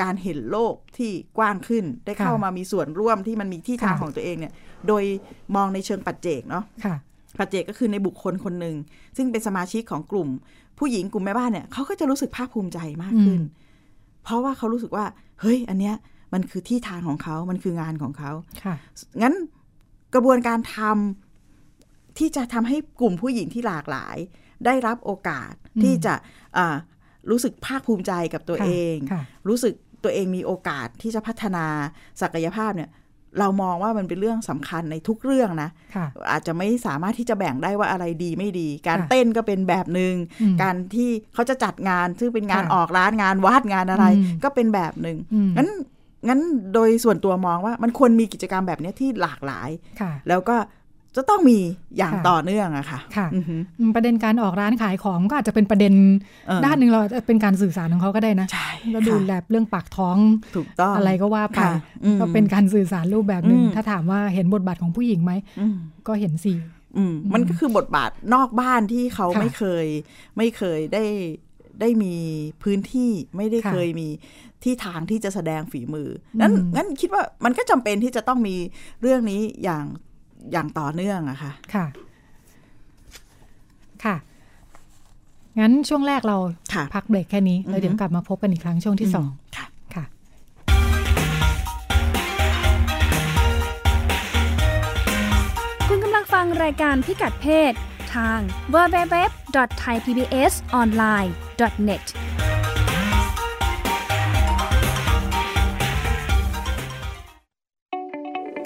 การเห็นโลกที่กว้างขึ้น ได้เข้าค่ะมามีส่วนร่วมที่มันมีที่ทางค่ะของตัวเองเนี่ย โดยมองในเชิงปัจเจกเนาะค่ะปัจเจกก็คือในบุคคลคนหนึ่ง ซึ่งเป็นสมาชิกของกลุ่ม ผู้หญิงกลุ่มแม่บ้านเนี่ยเขาก็จะรู้สึกภาคภูมิใจมากขึ้นอืมเพราะว่าเขารู้สึกว่า เฮ้ย อันเนี้ยมันคือที่ทางของเขา มันคืองานของเขาค่ะ งั้นกระบวนการทำที่จะทำให้กลุ่มผู้หญิงที่หลากหลาย ได้รับโอกาสอืมที่จะอ่ารู้สึกภาคภูมิใจกับตัวค่ะเองค่ะรู้สึก ตัวเองมีโอกาสที่จะพัฒนาศักยภาพเนี่ยเรามองว่ามันเป็นเรื่องสำคัญในทุกเรื่องนะค่ะอาจจะไม่สามารถที่จะแบ่งได้ว่าอะไรดีไม่ดี การค่ะเต้นก็เป็นแบบหนึง่งอืมการที่เขาจะจัดงานซึ่งเป็นงานค่ะออกร้านงานวาดงานอะไรอืมก็เป็นแบบหนึอืมง่งงั้นงั้นโดยส่วนตัวมองว่ามันควรมีกิจกรรมแบบเนี้ยที่หลากหลายค่ะแล้วก็ จะต้องมีอย่างค่ะต่อเนื่องอะค่ะค่ะอือหืออืมประเด็นการออกร้านขายของก็อาจจะเป็นประเด็นเออด้านหนึ่งเราอาจจะเป็นการสื่อสารของเขาก็ได้นะใช่ก็ดูค่ะแลเรื่องปากท้องถูกต้องอะไรก็ว่าไปค่ะอืมก็เป็นการสื่อสารรูปแบบหนึ่งอืมถ้าถามว่าเห็นบทบาทของผู้หญิงไหมอืมก็เห็นสิอืมมันก็คือบทบาทนอกบ้านที่เขาค่ะไม่เคยไม่เคยได้ได้มีพื้นที่ไม่ได้ค่ะเคยมีที่ทางที่จะแสดงฝีมือ นั้นอืมงั้นคิดว่ามันก็จำเป็นที่จะต้องมีเรื่องนี้อย่าง อย่างต่อเนื่องอะค่ะ ค่ะ ค่ะ งั้นช่วงแรกเราค่ะพักเบรกแค่นี้แล้วเดี๋ยวกลับมาพบกันอีกครั้งช่วงที่สองค่ะค่ะ คุณกำลังฟังรายการพิกัดเพศทาง www.thaipbsonline.net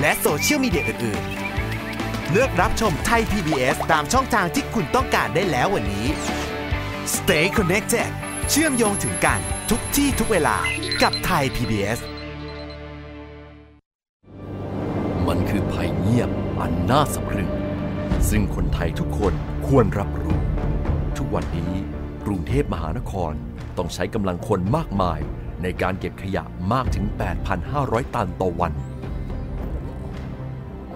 และโซเชียลมีเดียอื่น ๆ เลือกรับชมไทย PBS ตามช่องทางที่คุณต้องการได้แล้ววันนี้ Stay connected เชื่อมโยงถึงกันทุกที่ทุกเวลากับไทย PBS มันคือภัยเงียบอันน่าสะพรึง ซึ่งคนไทยทุกคนควรรับรู้ ทุกวันนี้กรุงเทพมหานครต้องใช้กำลังคนมากมายในการเก็บขยะมากถึง 8,500 ตันต่อวัน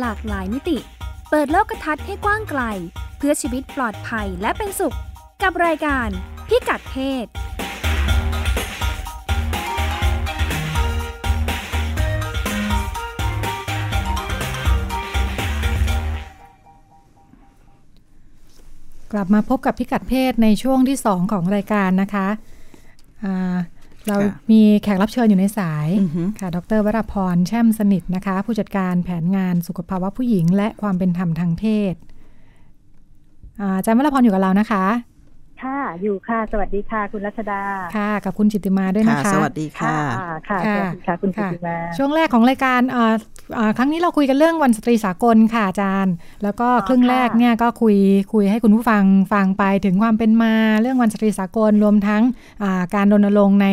หลากหลายมิติ เปิดโลกทัศน์ให้กว้างไกล เพื่อชีวิตปลอดภัยและเป็นสุข กับรายการพิกัดเพศกลับมาพบกับพิกัดเพศในช่วงที่ 2 ของรายการนะคะอ่า เราค่ะมีแขกรับเชิญอยู่ในสายอือฮึค่ะ ดรวราพร แช่มสนิทนะคะ ผู้จัดการแผนงานสุขภาวะผู้หญิง และความเป็นธรรมทางเพศอ่าอาจารย์วราพรอยู่กับเรานะคะ ค่ะอยู่ค่ะ สวัสดีค่ะ คุณรัชดาค่ะ กับคุณจิตติมาด้วยนะคะ สวัสดีค่ะค่ะสวัสดีค่ะคุณจิตติมา ช่วงแรกของรายการเอ่อเอ่อครั้งนี้เราคุยกันเรื่องวันสตรีสากลค่ะอาจารย์ แล้วก็อ๋อครึ่งแรกค่ะเนี่ยก็คุยคุยให้คุณผู้ฟังฟังไปถึงความเป็นมาเรื่องวันสตรีสากลรวมทั้งอ่าการรณรงค์ใน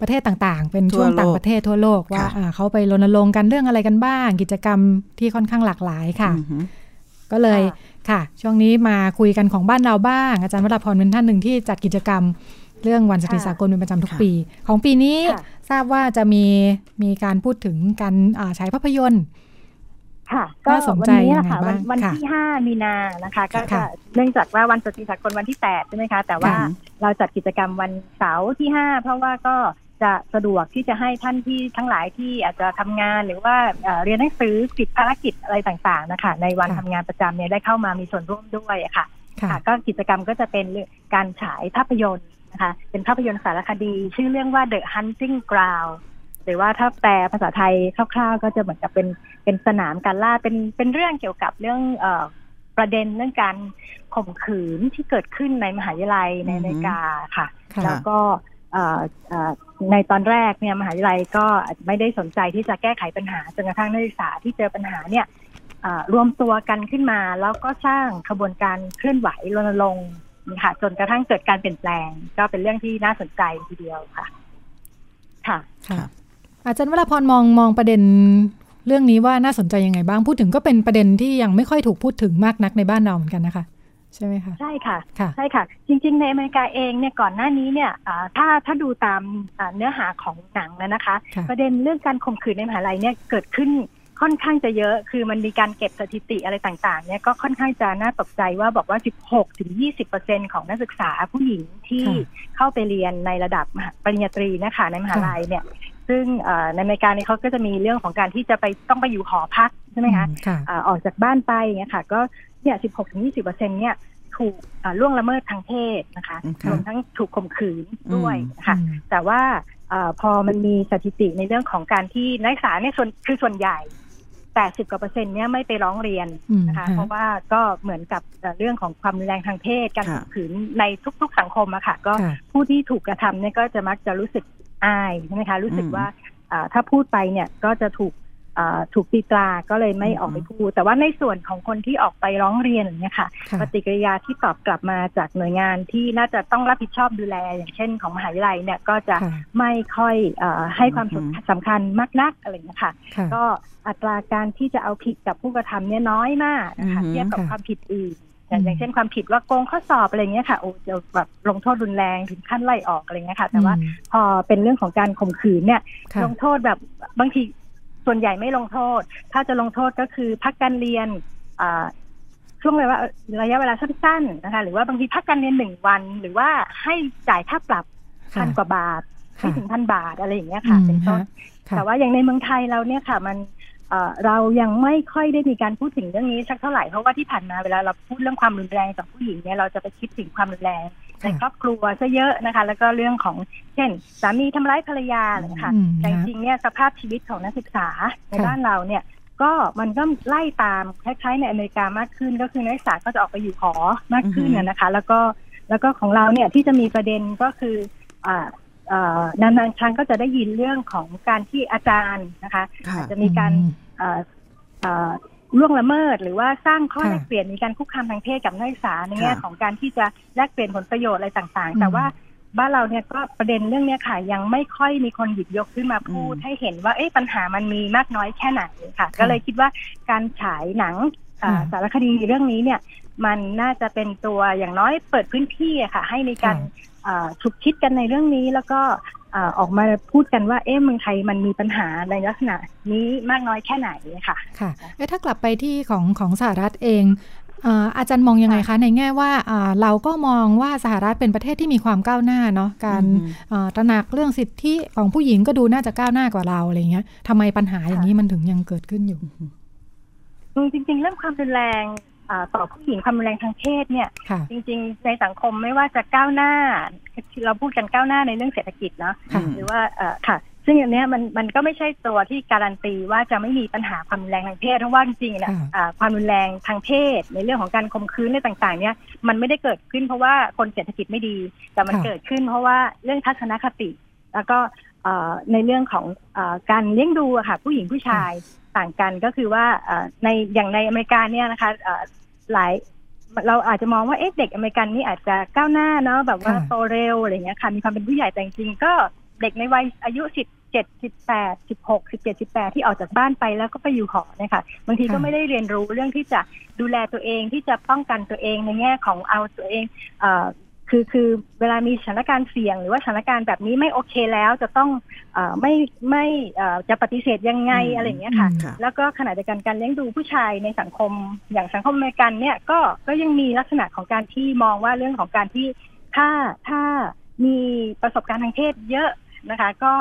ประเทศต่างๆ เป็นช่วงทั่วโลกต่างประเทศทั่วโลกว่าค่ะอ่าเขาไปรณรงค์กันเรื่องอะไรกันบ้าง กิจกรรมที่ค่อนข้างหลากหลายค่ะอือฮึก็เลย ค่ะค่ะ ช่วงนี้มาคุยกันของบ้านเราบ้าง อาจารย์วราพรเป็นท่านหนึ่งที่จัดกิจกรรมเรื่องวันสตรีค่ะสากลเป็นประจำทุกค่ะปี ของปีนี้ค่ะทราบว่าจะมีมีการพูดถึงการอ่าฉายภาพยนตร์ค่ะก็น่าสนวัใจนี้ยังไงค่ะบ้างวันวันค่ะที่ห้ามีนานะคะ ก็จะค่ะเนื่องจากว่าวันสตรีสากลวันที่แปดใช่ไหมคะ แต่ว่าค่ะเราจัดกิจกรรมวันเสาร์ที่ห้าเพราะว่าก็ จะสะดวกที่จะให้ท่านที่ทั้งหลายที่อาจจะทำงานหรือว่าเอ่อเรียนหนังสือติดภารกิจอะไรต่างๆนะคะในวันค่ะทำงานประจำเนี่ยได้เข้ามามีส่วนร่วมด้วยอะค่ะค่ะค่ะก็กิจกรรมก็จะเป็นเรื่องการฉายภาพยนตร์นะคะเป็นภาพยนตร์สารคดี ชื่อเรื่องว่า The Hunting Ground หรือว่าถ้าแปลภาษาไทยคร่าวๆ ก็จะเหมือนกับเป็นเป็นสนามการล่าเป็นเป็นเรื่องเกี่ยวกับเรื่องเอ่อประเด็นเรื่องการข่มขืนที่เกิดขึ้นในมหาวิทยาลัยในอือฮึอเมริกาค่ะค่ะแล้วก็เอ่อเอ่อ ในตอนแรกเนี่ยมหาวิทยาลัยก็ไม่ได้สนใจที่จะแก้ไขปัญหาจนกระทั่งนักศึกษาที่เจอปัญหาเนี่ยเอ่อรวมตัวกันขึ้นมา แล้วก็สร้างขบวนการเคลื่อนไหวรณรงค์ค่ะ จนกระทั่งเกิดการเปลี่ยนแปลง ก็เป็นเรื่องที่น่าสนใจทีเดียวค่ะ ค่ะค่ะ อาจารย์วราพรมองมองประเด็นเรื่องนี้ว่าน่าสนใจยังไงบ้างพูดถึงก็เป็นประเด็นที่ยังไม่ค่อยถูกพูดถึงมากนักในบ้านเราเหมือนกันนะคะ ใช่ไหมคะใช่ค่ะค่ะใช่ค่ะ จริง ๆ ในอเมริกาเองเนี่ยก่อนหน้านี้เนี่ยอ่าถ้าถ้าดูตามอ่าเนื้อหาของหนังนะนะคะค่ะประเด็นเรื่องการข่มขืนในมหาลัยเนี่ยเกิดขึ้นค่อนข้างจะเยอะ คือมันมีการเก็บสถิติอะไรต่างๆ เนี่ยก็ค่อนข้างจะน่าตกใจว่าบอกว่า 16 ถึง 20เปอร์เซ็นของนักศึกษาผู้หญิงที่ค่ะเข้าไปเรียนในระดับมหาปริญญาตรีนะคะในมหาลัยเนี่ย ซึ่งเอ่อในอเมริกาเนี่ยเขาก็จะมีเรื่องของการที่จะไปต้องไปอยู่หอพักใช่ไหมคะอืค่ะอ่าออกจากบ้านไปเนี่ยค่ะ ก็ เนี่ย 16ถึง20เปอร์เซ็นเนี่ยถูกอ่าล่วงละเมิดทางเพศนะคะอืมค่ะรวมทั้งถูกข่มขืนด้วยค่ะอืมแต่ว่าอาพอมันมีสถิติในเรื่องของการที่นักศึกษาเนี่ยส่วนคือส่วนใหญ่80กว่าเปอร์เซ็นต์เนี่ยไม่ไปร้องเรียนอืมนะคะค่ะเพราะว่าก็เหมือนกับเอ่อเรื่องของความรุนแรงทางเพศการค่ะข่มขืนในทุก ๆ สังคมอะค่ะ ก็ค่ะผู้ที่ถูกกระทำเนี่ยก็จะมักจะรู้สึกอายใช่ไหมคะรู้สึกอืมว่าอ่าถ้าพูดไปเนี่ยก็จะถูกอ่า ถูกตีตราก็เลยไม่อืมออกไปพูด แต่ว่าในส่วนของคนที่ออกไปร้องเรียนอย่างเงี้ยค่ะค่ะปฏิกิริยาที่ตอบกลับมาจากหน่วยงานที่น่าจะต้องรับผิดชอบดูแล อย่างเช่นของมหาวิทยาลัยเนี่ยก็จะค่ะไม่ค่อยเออให้ความอือฮึสำคัญมากนักอะไรอย่างเงี้ยค่ะค่ะ ก็อัตราการที่จะเอาผิดกับผู้กระทำเนี่ยน้อยมากนะคะอือฮึเทียบกับค่ะความผิดอื่นอย่างอืมอย่างเช่นความผิดว่าโกงข้อสอบอะไรเงี้ยค่ะโอ้จะแบบลงโทษรุนแรงถึงขั้นไล่ออกอะไรเงี้ยค่ะ แต่ว่าอืมพอเป็นเรื่องของการข่มขืนเนี่ยค่ะลงโทษแบบบางที ส่วนใหญ่ไม่ลงโทษ ถ้าจะลงโทษก็คือพักการเรียนอ่าช่วงเวลาระยะเวลาสั้นๆนะคะ หรือว่าบางทีพักการเรียนหนึ่งวัน หรือว่าให้จ่ายค่าปรับพันกว่าบาทไม่ค่ะถึงพันบาทอะไรอย่างเงี้ยค่ะอืมเป็นต้นค่ะแต่ว่าอย่างในเมืองไทยเราเนี่ยค่ะ มันเอ่อเรายังไม่ค่อยได้มีการพูดถึงเรื่องนี้สักเท่าไหร่เพราะว่าที่ผ่านมาเวลาเราพูดเรื่องความรุนแรงต่อผู้หญิงเนี่ยเราจะไปคิดถึงความรุนแรง ในครอบครัวซะเยอะนะคะ แล้วก็เรื่องของเช่น สามีทำร้ายภรรยาอะไรอย่างเงี้ยค่ะอืมแต่จนะริงๆเนี่ยสภาพชีวิตของนักศึกษาในค่ะบ้านเราเนี่ยก็มันก็ไล่ตามคล้ายๆในอเมริกามากขึ้น ก็คือนักศึกษาก็จะออกไปอยู่หอมากขึ้นอือฮึนะนะคะ แล้วก็แล้วก็ของเราเนี่ยที่จะมีประเด็นก็คืออ่าเอ่อนานๆครั้งก็จะได้ยินเรื่องของการที่อาจารย์นะคะค่ะจะมีการอืมเอ่อเอ่อ ล่วงละเมิด หรือว่าสร้างข้อค่ะแลกเปลี่ยนมีการคุกคามทางเพศกับนักศึกษาในแง่ค่ะของการที่จะแลกเปลี่ยนผลประโยชน์อะไรต่างอืมๆแต่ว่าบ้านเราเนี่ยก็ประเด็นเรื่องเนี้ยค่ะยังไม่ค่อยมีคนหยิบยกขึ้นมาพูดอืมให้เห็นว่าเอ๊ะปัญหามันมีมากน้อยแค่ไหนค่ะ ก็เลยคิดว่าการฉายหนังอ่าค่ะสารคดีเรื่องนี้เนี่ย มันน่าจะเป็นตัวอย่างน้อยเปิดพื้นที่อะค่ะ ให้มีการค่ะเอ่อฉุกคิดกันในเรื่องนี้แล้วก็อ่าออกมาพูดกันว่าเอ๊ะเมืองไทยมันมีปัญหาในลักษณะนี้มากน้อยแค่ไหนค่ะค่ะเอ๊ะถ้ากลับไปที่ของของสหรัฐเองเอ่ออาจารย์มองยังไงคะ ในแง่ว่าอ่าเราก็มองว่าสหรัฐเป็นประเทศที่มีความก้าวหน้าเนาะการอืมเอ่อตระหนักเรื่องสิทธิของผู้หญิงก็ดูน่าจะก้าวหน้ากว่าเราอะไรเงี้ยทำไมปัญหาอย่างนี้มันถึงยังเกิดขึ้นอยู่อืมจริงๆเรื่องความรุนแรงอ่า ต่อผู้หญิงความรุนแรงทางเพศเนี่ยค่ะจริง ๆ ในสังคมไม่ว่าจะก้าวหน้า เราพูดกันก้าวหน้าในเรื่องเศรษฐกิจเนาะค่ะหรือว่าเอ่อค่ะ ซึ่งอันเนี้ยมันมันก็ไม่ใช่ตัวที่การันตีว่าจะไม่มีปัญหาความรุนแรงทางเพศเพราะว่าจริงๆเนี่ยค่ะอ่าความรุนแรงทางเพศ ในเรื่องของการข่มขืนในต่างๆ เนี่ยมันไม่ได้เกิดขึ้นเพราะว่าคนเศรษฐกิจไม่ดี แต่มันค่ะเกิดขึ้น เพราะว่าเรื่องทัศนคติ แล้วก็เอ่อ ในเรื่องของเออการเลี้ยงดูอะค่ะ ผู้หญิงผู้ชายต่างกันก็คือว่าเอ่อในอย่างในอเมริกาเนี่ยนะคะเอ่อหลายเราอาจจะมองว่าเอ๊ะเด็กอเมริกันนี่อาจจะก้าวหน้าเนาะแบบว่าค่ะโตเร็วอะไรเงี้ยค่ะมีความเป็นผู้ใหญ่แต่จริงๆก็เด็กในวัยอายุสิบเจ็ดสิบแปดสิบหกสิบเจ็ดสิบแปดที่ออกจากบ้านไปแล้วก็ไปอยู่หอเนี่ยค่ะบางทีก็ไม่ได้เรียนรู้เรื่องที่จะดูแลตัวเองที่จะป้องกันตัวเองในแง่ของเอาตัวเองเอ่อ คือคือเวลามีสถานการณ์เสี่ยง หรือว่าสถานการณ์แบบนี้ไม่โอเคแล้วจะต้องเออไม่ไม่เอ่อจะปฏิเสธยังไงอืมอะไรอย่างเงี้ยค่ะค่ะ แล้วก็ขณะเดียวกันการเลี้ยงดูผู้ชายในสังคมอย่างสังคมอเมริกันเนี่ยก็ก็ยังมีลักษณะของการที่มองว่าเรื่องของการที่ถ้าถ้ามีประสบการณ์ทางเพศเยอะนะคะ ก็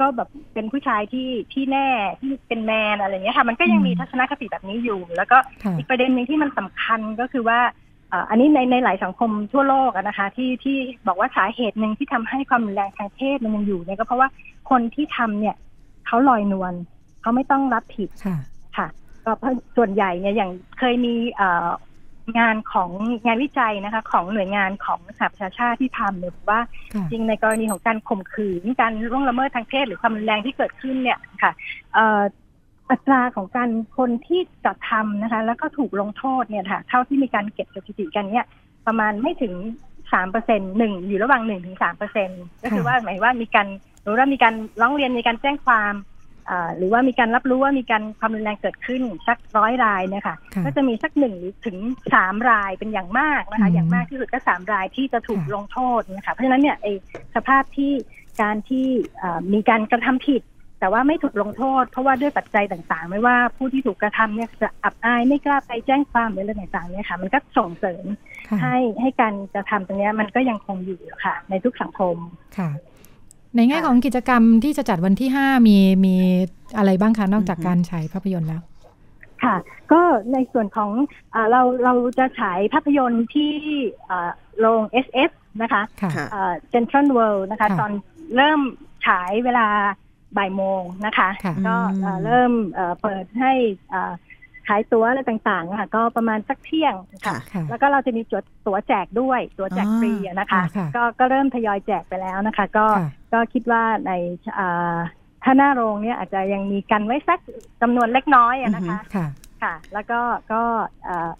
ก็แบบเป็นผู้ชายที่ที่แน่ที่เป็นแมนอะไรอย่างเงี้ยค่ะ มันก็ยังมีอืมทัศนคติแบบนี้อยู่ แล้วก็ค่ะอีกประเด็นหนึ่งที่มันสำคัญก็คือว่าเอ่ออันนี้ในในหลายสังคมทั่วโลกอะนะคะ ที่ที่บอกว่าสาเหตุหนึ่งที่ทำให้ความรุนแรงทางเพศมันยังอยู่เนี่ยก็เพราะว่าคนที่ทำเนี่ยเขาลอยนวลเขาไม่ต้องรับผิดค่ะค่ะก็เพราะส่วนใหญ่เนี่ยอย่างเคยมีเอ่องานของงานวิจัยนะคะ ของหน่วยงานของสหประชาชาติที่ทำเนี่ยบอกว่าค่ะจริงในกรณีของการข่มขืนการล่วงละเมิดทางเพศหรือความรุนแรงที่เกิดขึ้นเนี่ยค่ะเอ่ออัตราของการคนที่กระทำนะคะ แล้วก็ถูกลงโทษเนี่ยค่ะ เท่าที่มีการเก็บสถิติกันเนี่ย ประมาณไม่ถึงสามเปอร์เซ็นหนึ่งอยู่ระหว่างหนึ่งถึงสามเปอร์เซ็นก็คือว่าหมายว่ามีการหรือว่ามีการร้องเรียนมีการแจ้งความอ่าหรือว่ามีการรับรู้ว่ามีการความรุนแรงเกิดขึ้นสักร้อยรายเนี่ยค่ะค่ะก็จะมีสักหนึ่งหรือถึงสามรายเป็นอย่างมากนะคะอืมอย่างมากที่สุดก็สามรายที่จะถูกค่ะลงโทษนะคะ เพราะฉะนั้นเนี่ยไอสภาพที่การที่อ่ามีการกระทำผิด แต่ว่าไม่ถูกลงโทษ เพราะว่าด้วยปัจจัยต่างๆ ไม่ว่าผู้ที่ถูกกระทำเนี่ยจะอับอายไม่กล้าไปแจ้งความหรืออะไรต่างๆเนี่ยค่ะ มันก็ส่งเสริมค่ะให้ให้การกระทำตรงเนี้ยมันก็ยังคงอยู่ค่ะ ในทุกสังคมค่ะ ในแง่ค่ะของกิจกรรมที่จะจัดวันที่ห้ามีมีอะไรบ้างคะนอกจากอือฮึการฉายภาพยนตร์แล้วค่ะ ก็ในส่วนของอาเราเราจะฉายภาพยนตร์ที่อ่าโรง SF นะคะค่ะค่ะเซ็นทรัลเวิลด์นะคะค่ะตอนเริ่มฉายเวลา บ่ายโมงนะคะค่ะก็อืมเอ่อเริ่มเอ่อเปิดให้อ่าขายตั๋วอะไรต่างๆค่ะก็ประมาณสักเที่ยงค่ะค่ะค่ะแล้วก็เราจะมีตั๋วตั๋วแจกด้วย ตั๋วแจกฟรีอะนะคะอ่าค่ะก็ก็เริ่มทยอยแจกไปแล้วนะคะ ก็ค่ะก็คิดว่าในอ่าถ้าหน้าโรงเนี่ยอาจจะยังมีกันไว้สักจำนวนเล็กน้อยอะนะคะค่ะค่ะ แล้วก็ก็เอ่อ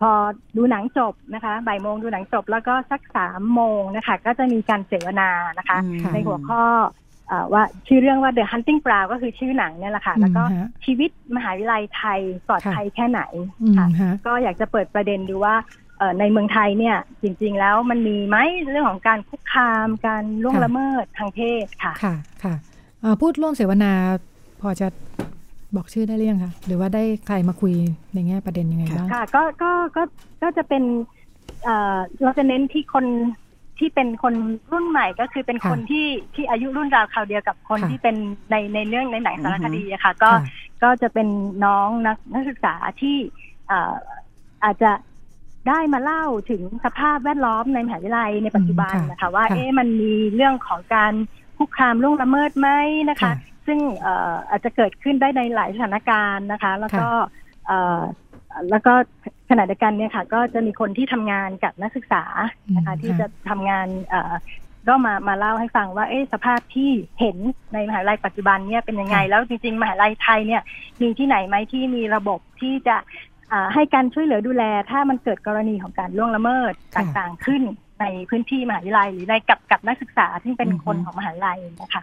พอดูหนังจบนะคะบ่ายโมงดูหนังจบแล้วก็สักสามโมงนะคะ ก็จะมีการเสวนานะคะอืมในหัวข้อเอ่อ ว่าชื่อเรื่องว่า The Hunting Ground ก็คือชื่อหนังเนี่ยแหละค่ะ แล้วก็อืมฮะชีวิตมหาวิทยาลัยไทยปลอดภัยแค่ไหนอืมค่ะฮะก็อยากจะเปิดประเด็นดูว่าเอ่อในเมืองไทยเนี่ยจริง ๆ แล้วมันมีไหมเรื่องของการคุกคามการล่วงค่ะละเมิดทางเพศค่ะค่ะค่ะเอ่อพูดร่วมเสวนาพอจะบอกชื่อได้หรือยังคะหรือว่าได้ใครมาคุยในแง่ประเด็นยังไงบ้างค่ะก็ก็ก็ก็จะเป็นเอ่อเราจะเน้นที่คน ที่เป็นคนรุ่นใหม่ก็คือเป็นค่ะคนที่ที่อายุรุ่นราวคราวเดียวกับคนค่ะที่เป็นในในเรื่องในหนังสารคดีอะค่ะ ก็ค่ะก็จะเป็นน้องนักนักศึกษาที่เอ่ออาจจะได้มาเล่าถึงสภาพแวดล้อมในมหาวิทยาลัยในปัจจุบันอืมค่ะนะคะ ว่าค่ะเอ๊ะมันมีเรื่องของการคุกคามล่วงละเมิดไหมนะคะค่ะซึ่งเอ่ออาจจะเกิดขึ้นได้ในหลายสถานการณ์นะคะ แล้วก็เอ่อแล้วก็ ขณะเดียวกันเนี่ยค่ะ ก็จะมีคนที่ทำงานกับนักศึกษานะคะอืมที่ค่ะจะทำงานเอ่อก็มามาเล่าให้ฟังว่าเอ๊ะสภาพที่เห็นในมหาวิทยาลัยปัจจุบันเนี่ยเป็นยังไง แล้วจริงๆมหาวิทยาลัยไทยเนี่ยมีที่ไหนไหมที่มีระบบที่จะอ่าให้การช่วยเหลือดูแล ถ้ามันเกิดกรณีของการล่วงละเมิดค่ะต่างๆขึ้นในพื้นที่มหาวิทยาลัยหรือในกับกับนักศึกษาที่เป็นอือฮึคนของมหาวิทยาลัยนะคะ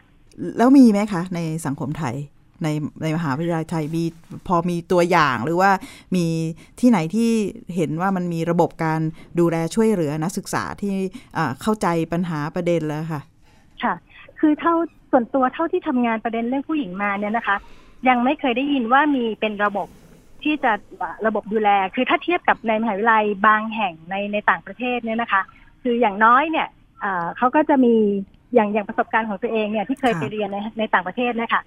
แล้วมีไหมคะ ในสังคมไทย ในในมหาวิทยาลัยไทยมีพอมีตัวอย่างหรือว่ามีที่ไหนที่เห็นว่ามันมีระบบการดูแลช่วยเหลือนักศึกษาที่อ่าเข้าใจปัญหาประเด็นแล้วค่ะ ค่ะคคือเท่าส่วนตัวเท่าที่ทำงานประเด็นเรื่องผู้หญิงมาเนี่ยนะคะ ยังไม่เคยได้ยินว่ามีเป็นระบบที่จะระบบดูแล คือถ้าเทียบกับในมหาวิทยาลัยบางแห่งในในต่างประเทศเนี่ยนะคะ คืออย่างน้อยเนี่ยเอ่อเขาก็จะมีอย่างอย่างประสบการณ์ของตัวเองเนี่ยที่เคยค่ะไปเรียนในในต่างประเทศเนี่ยค่ะ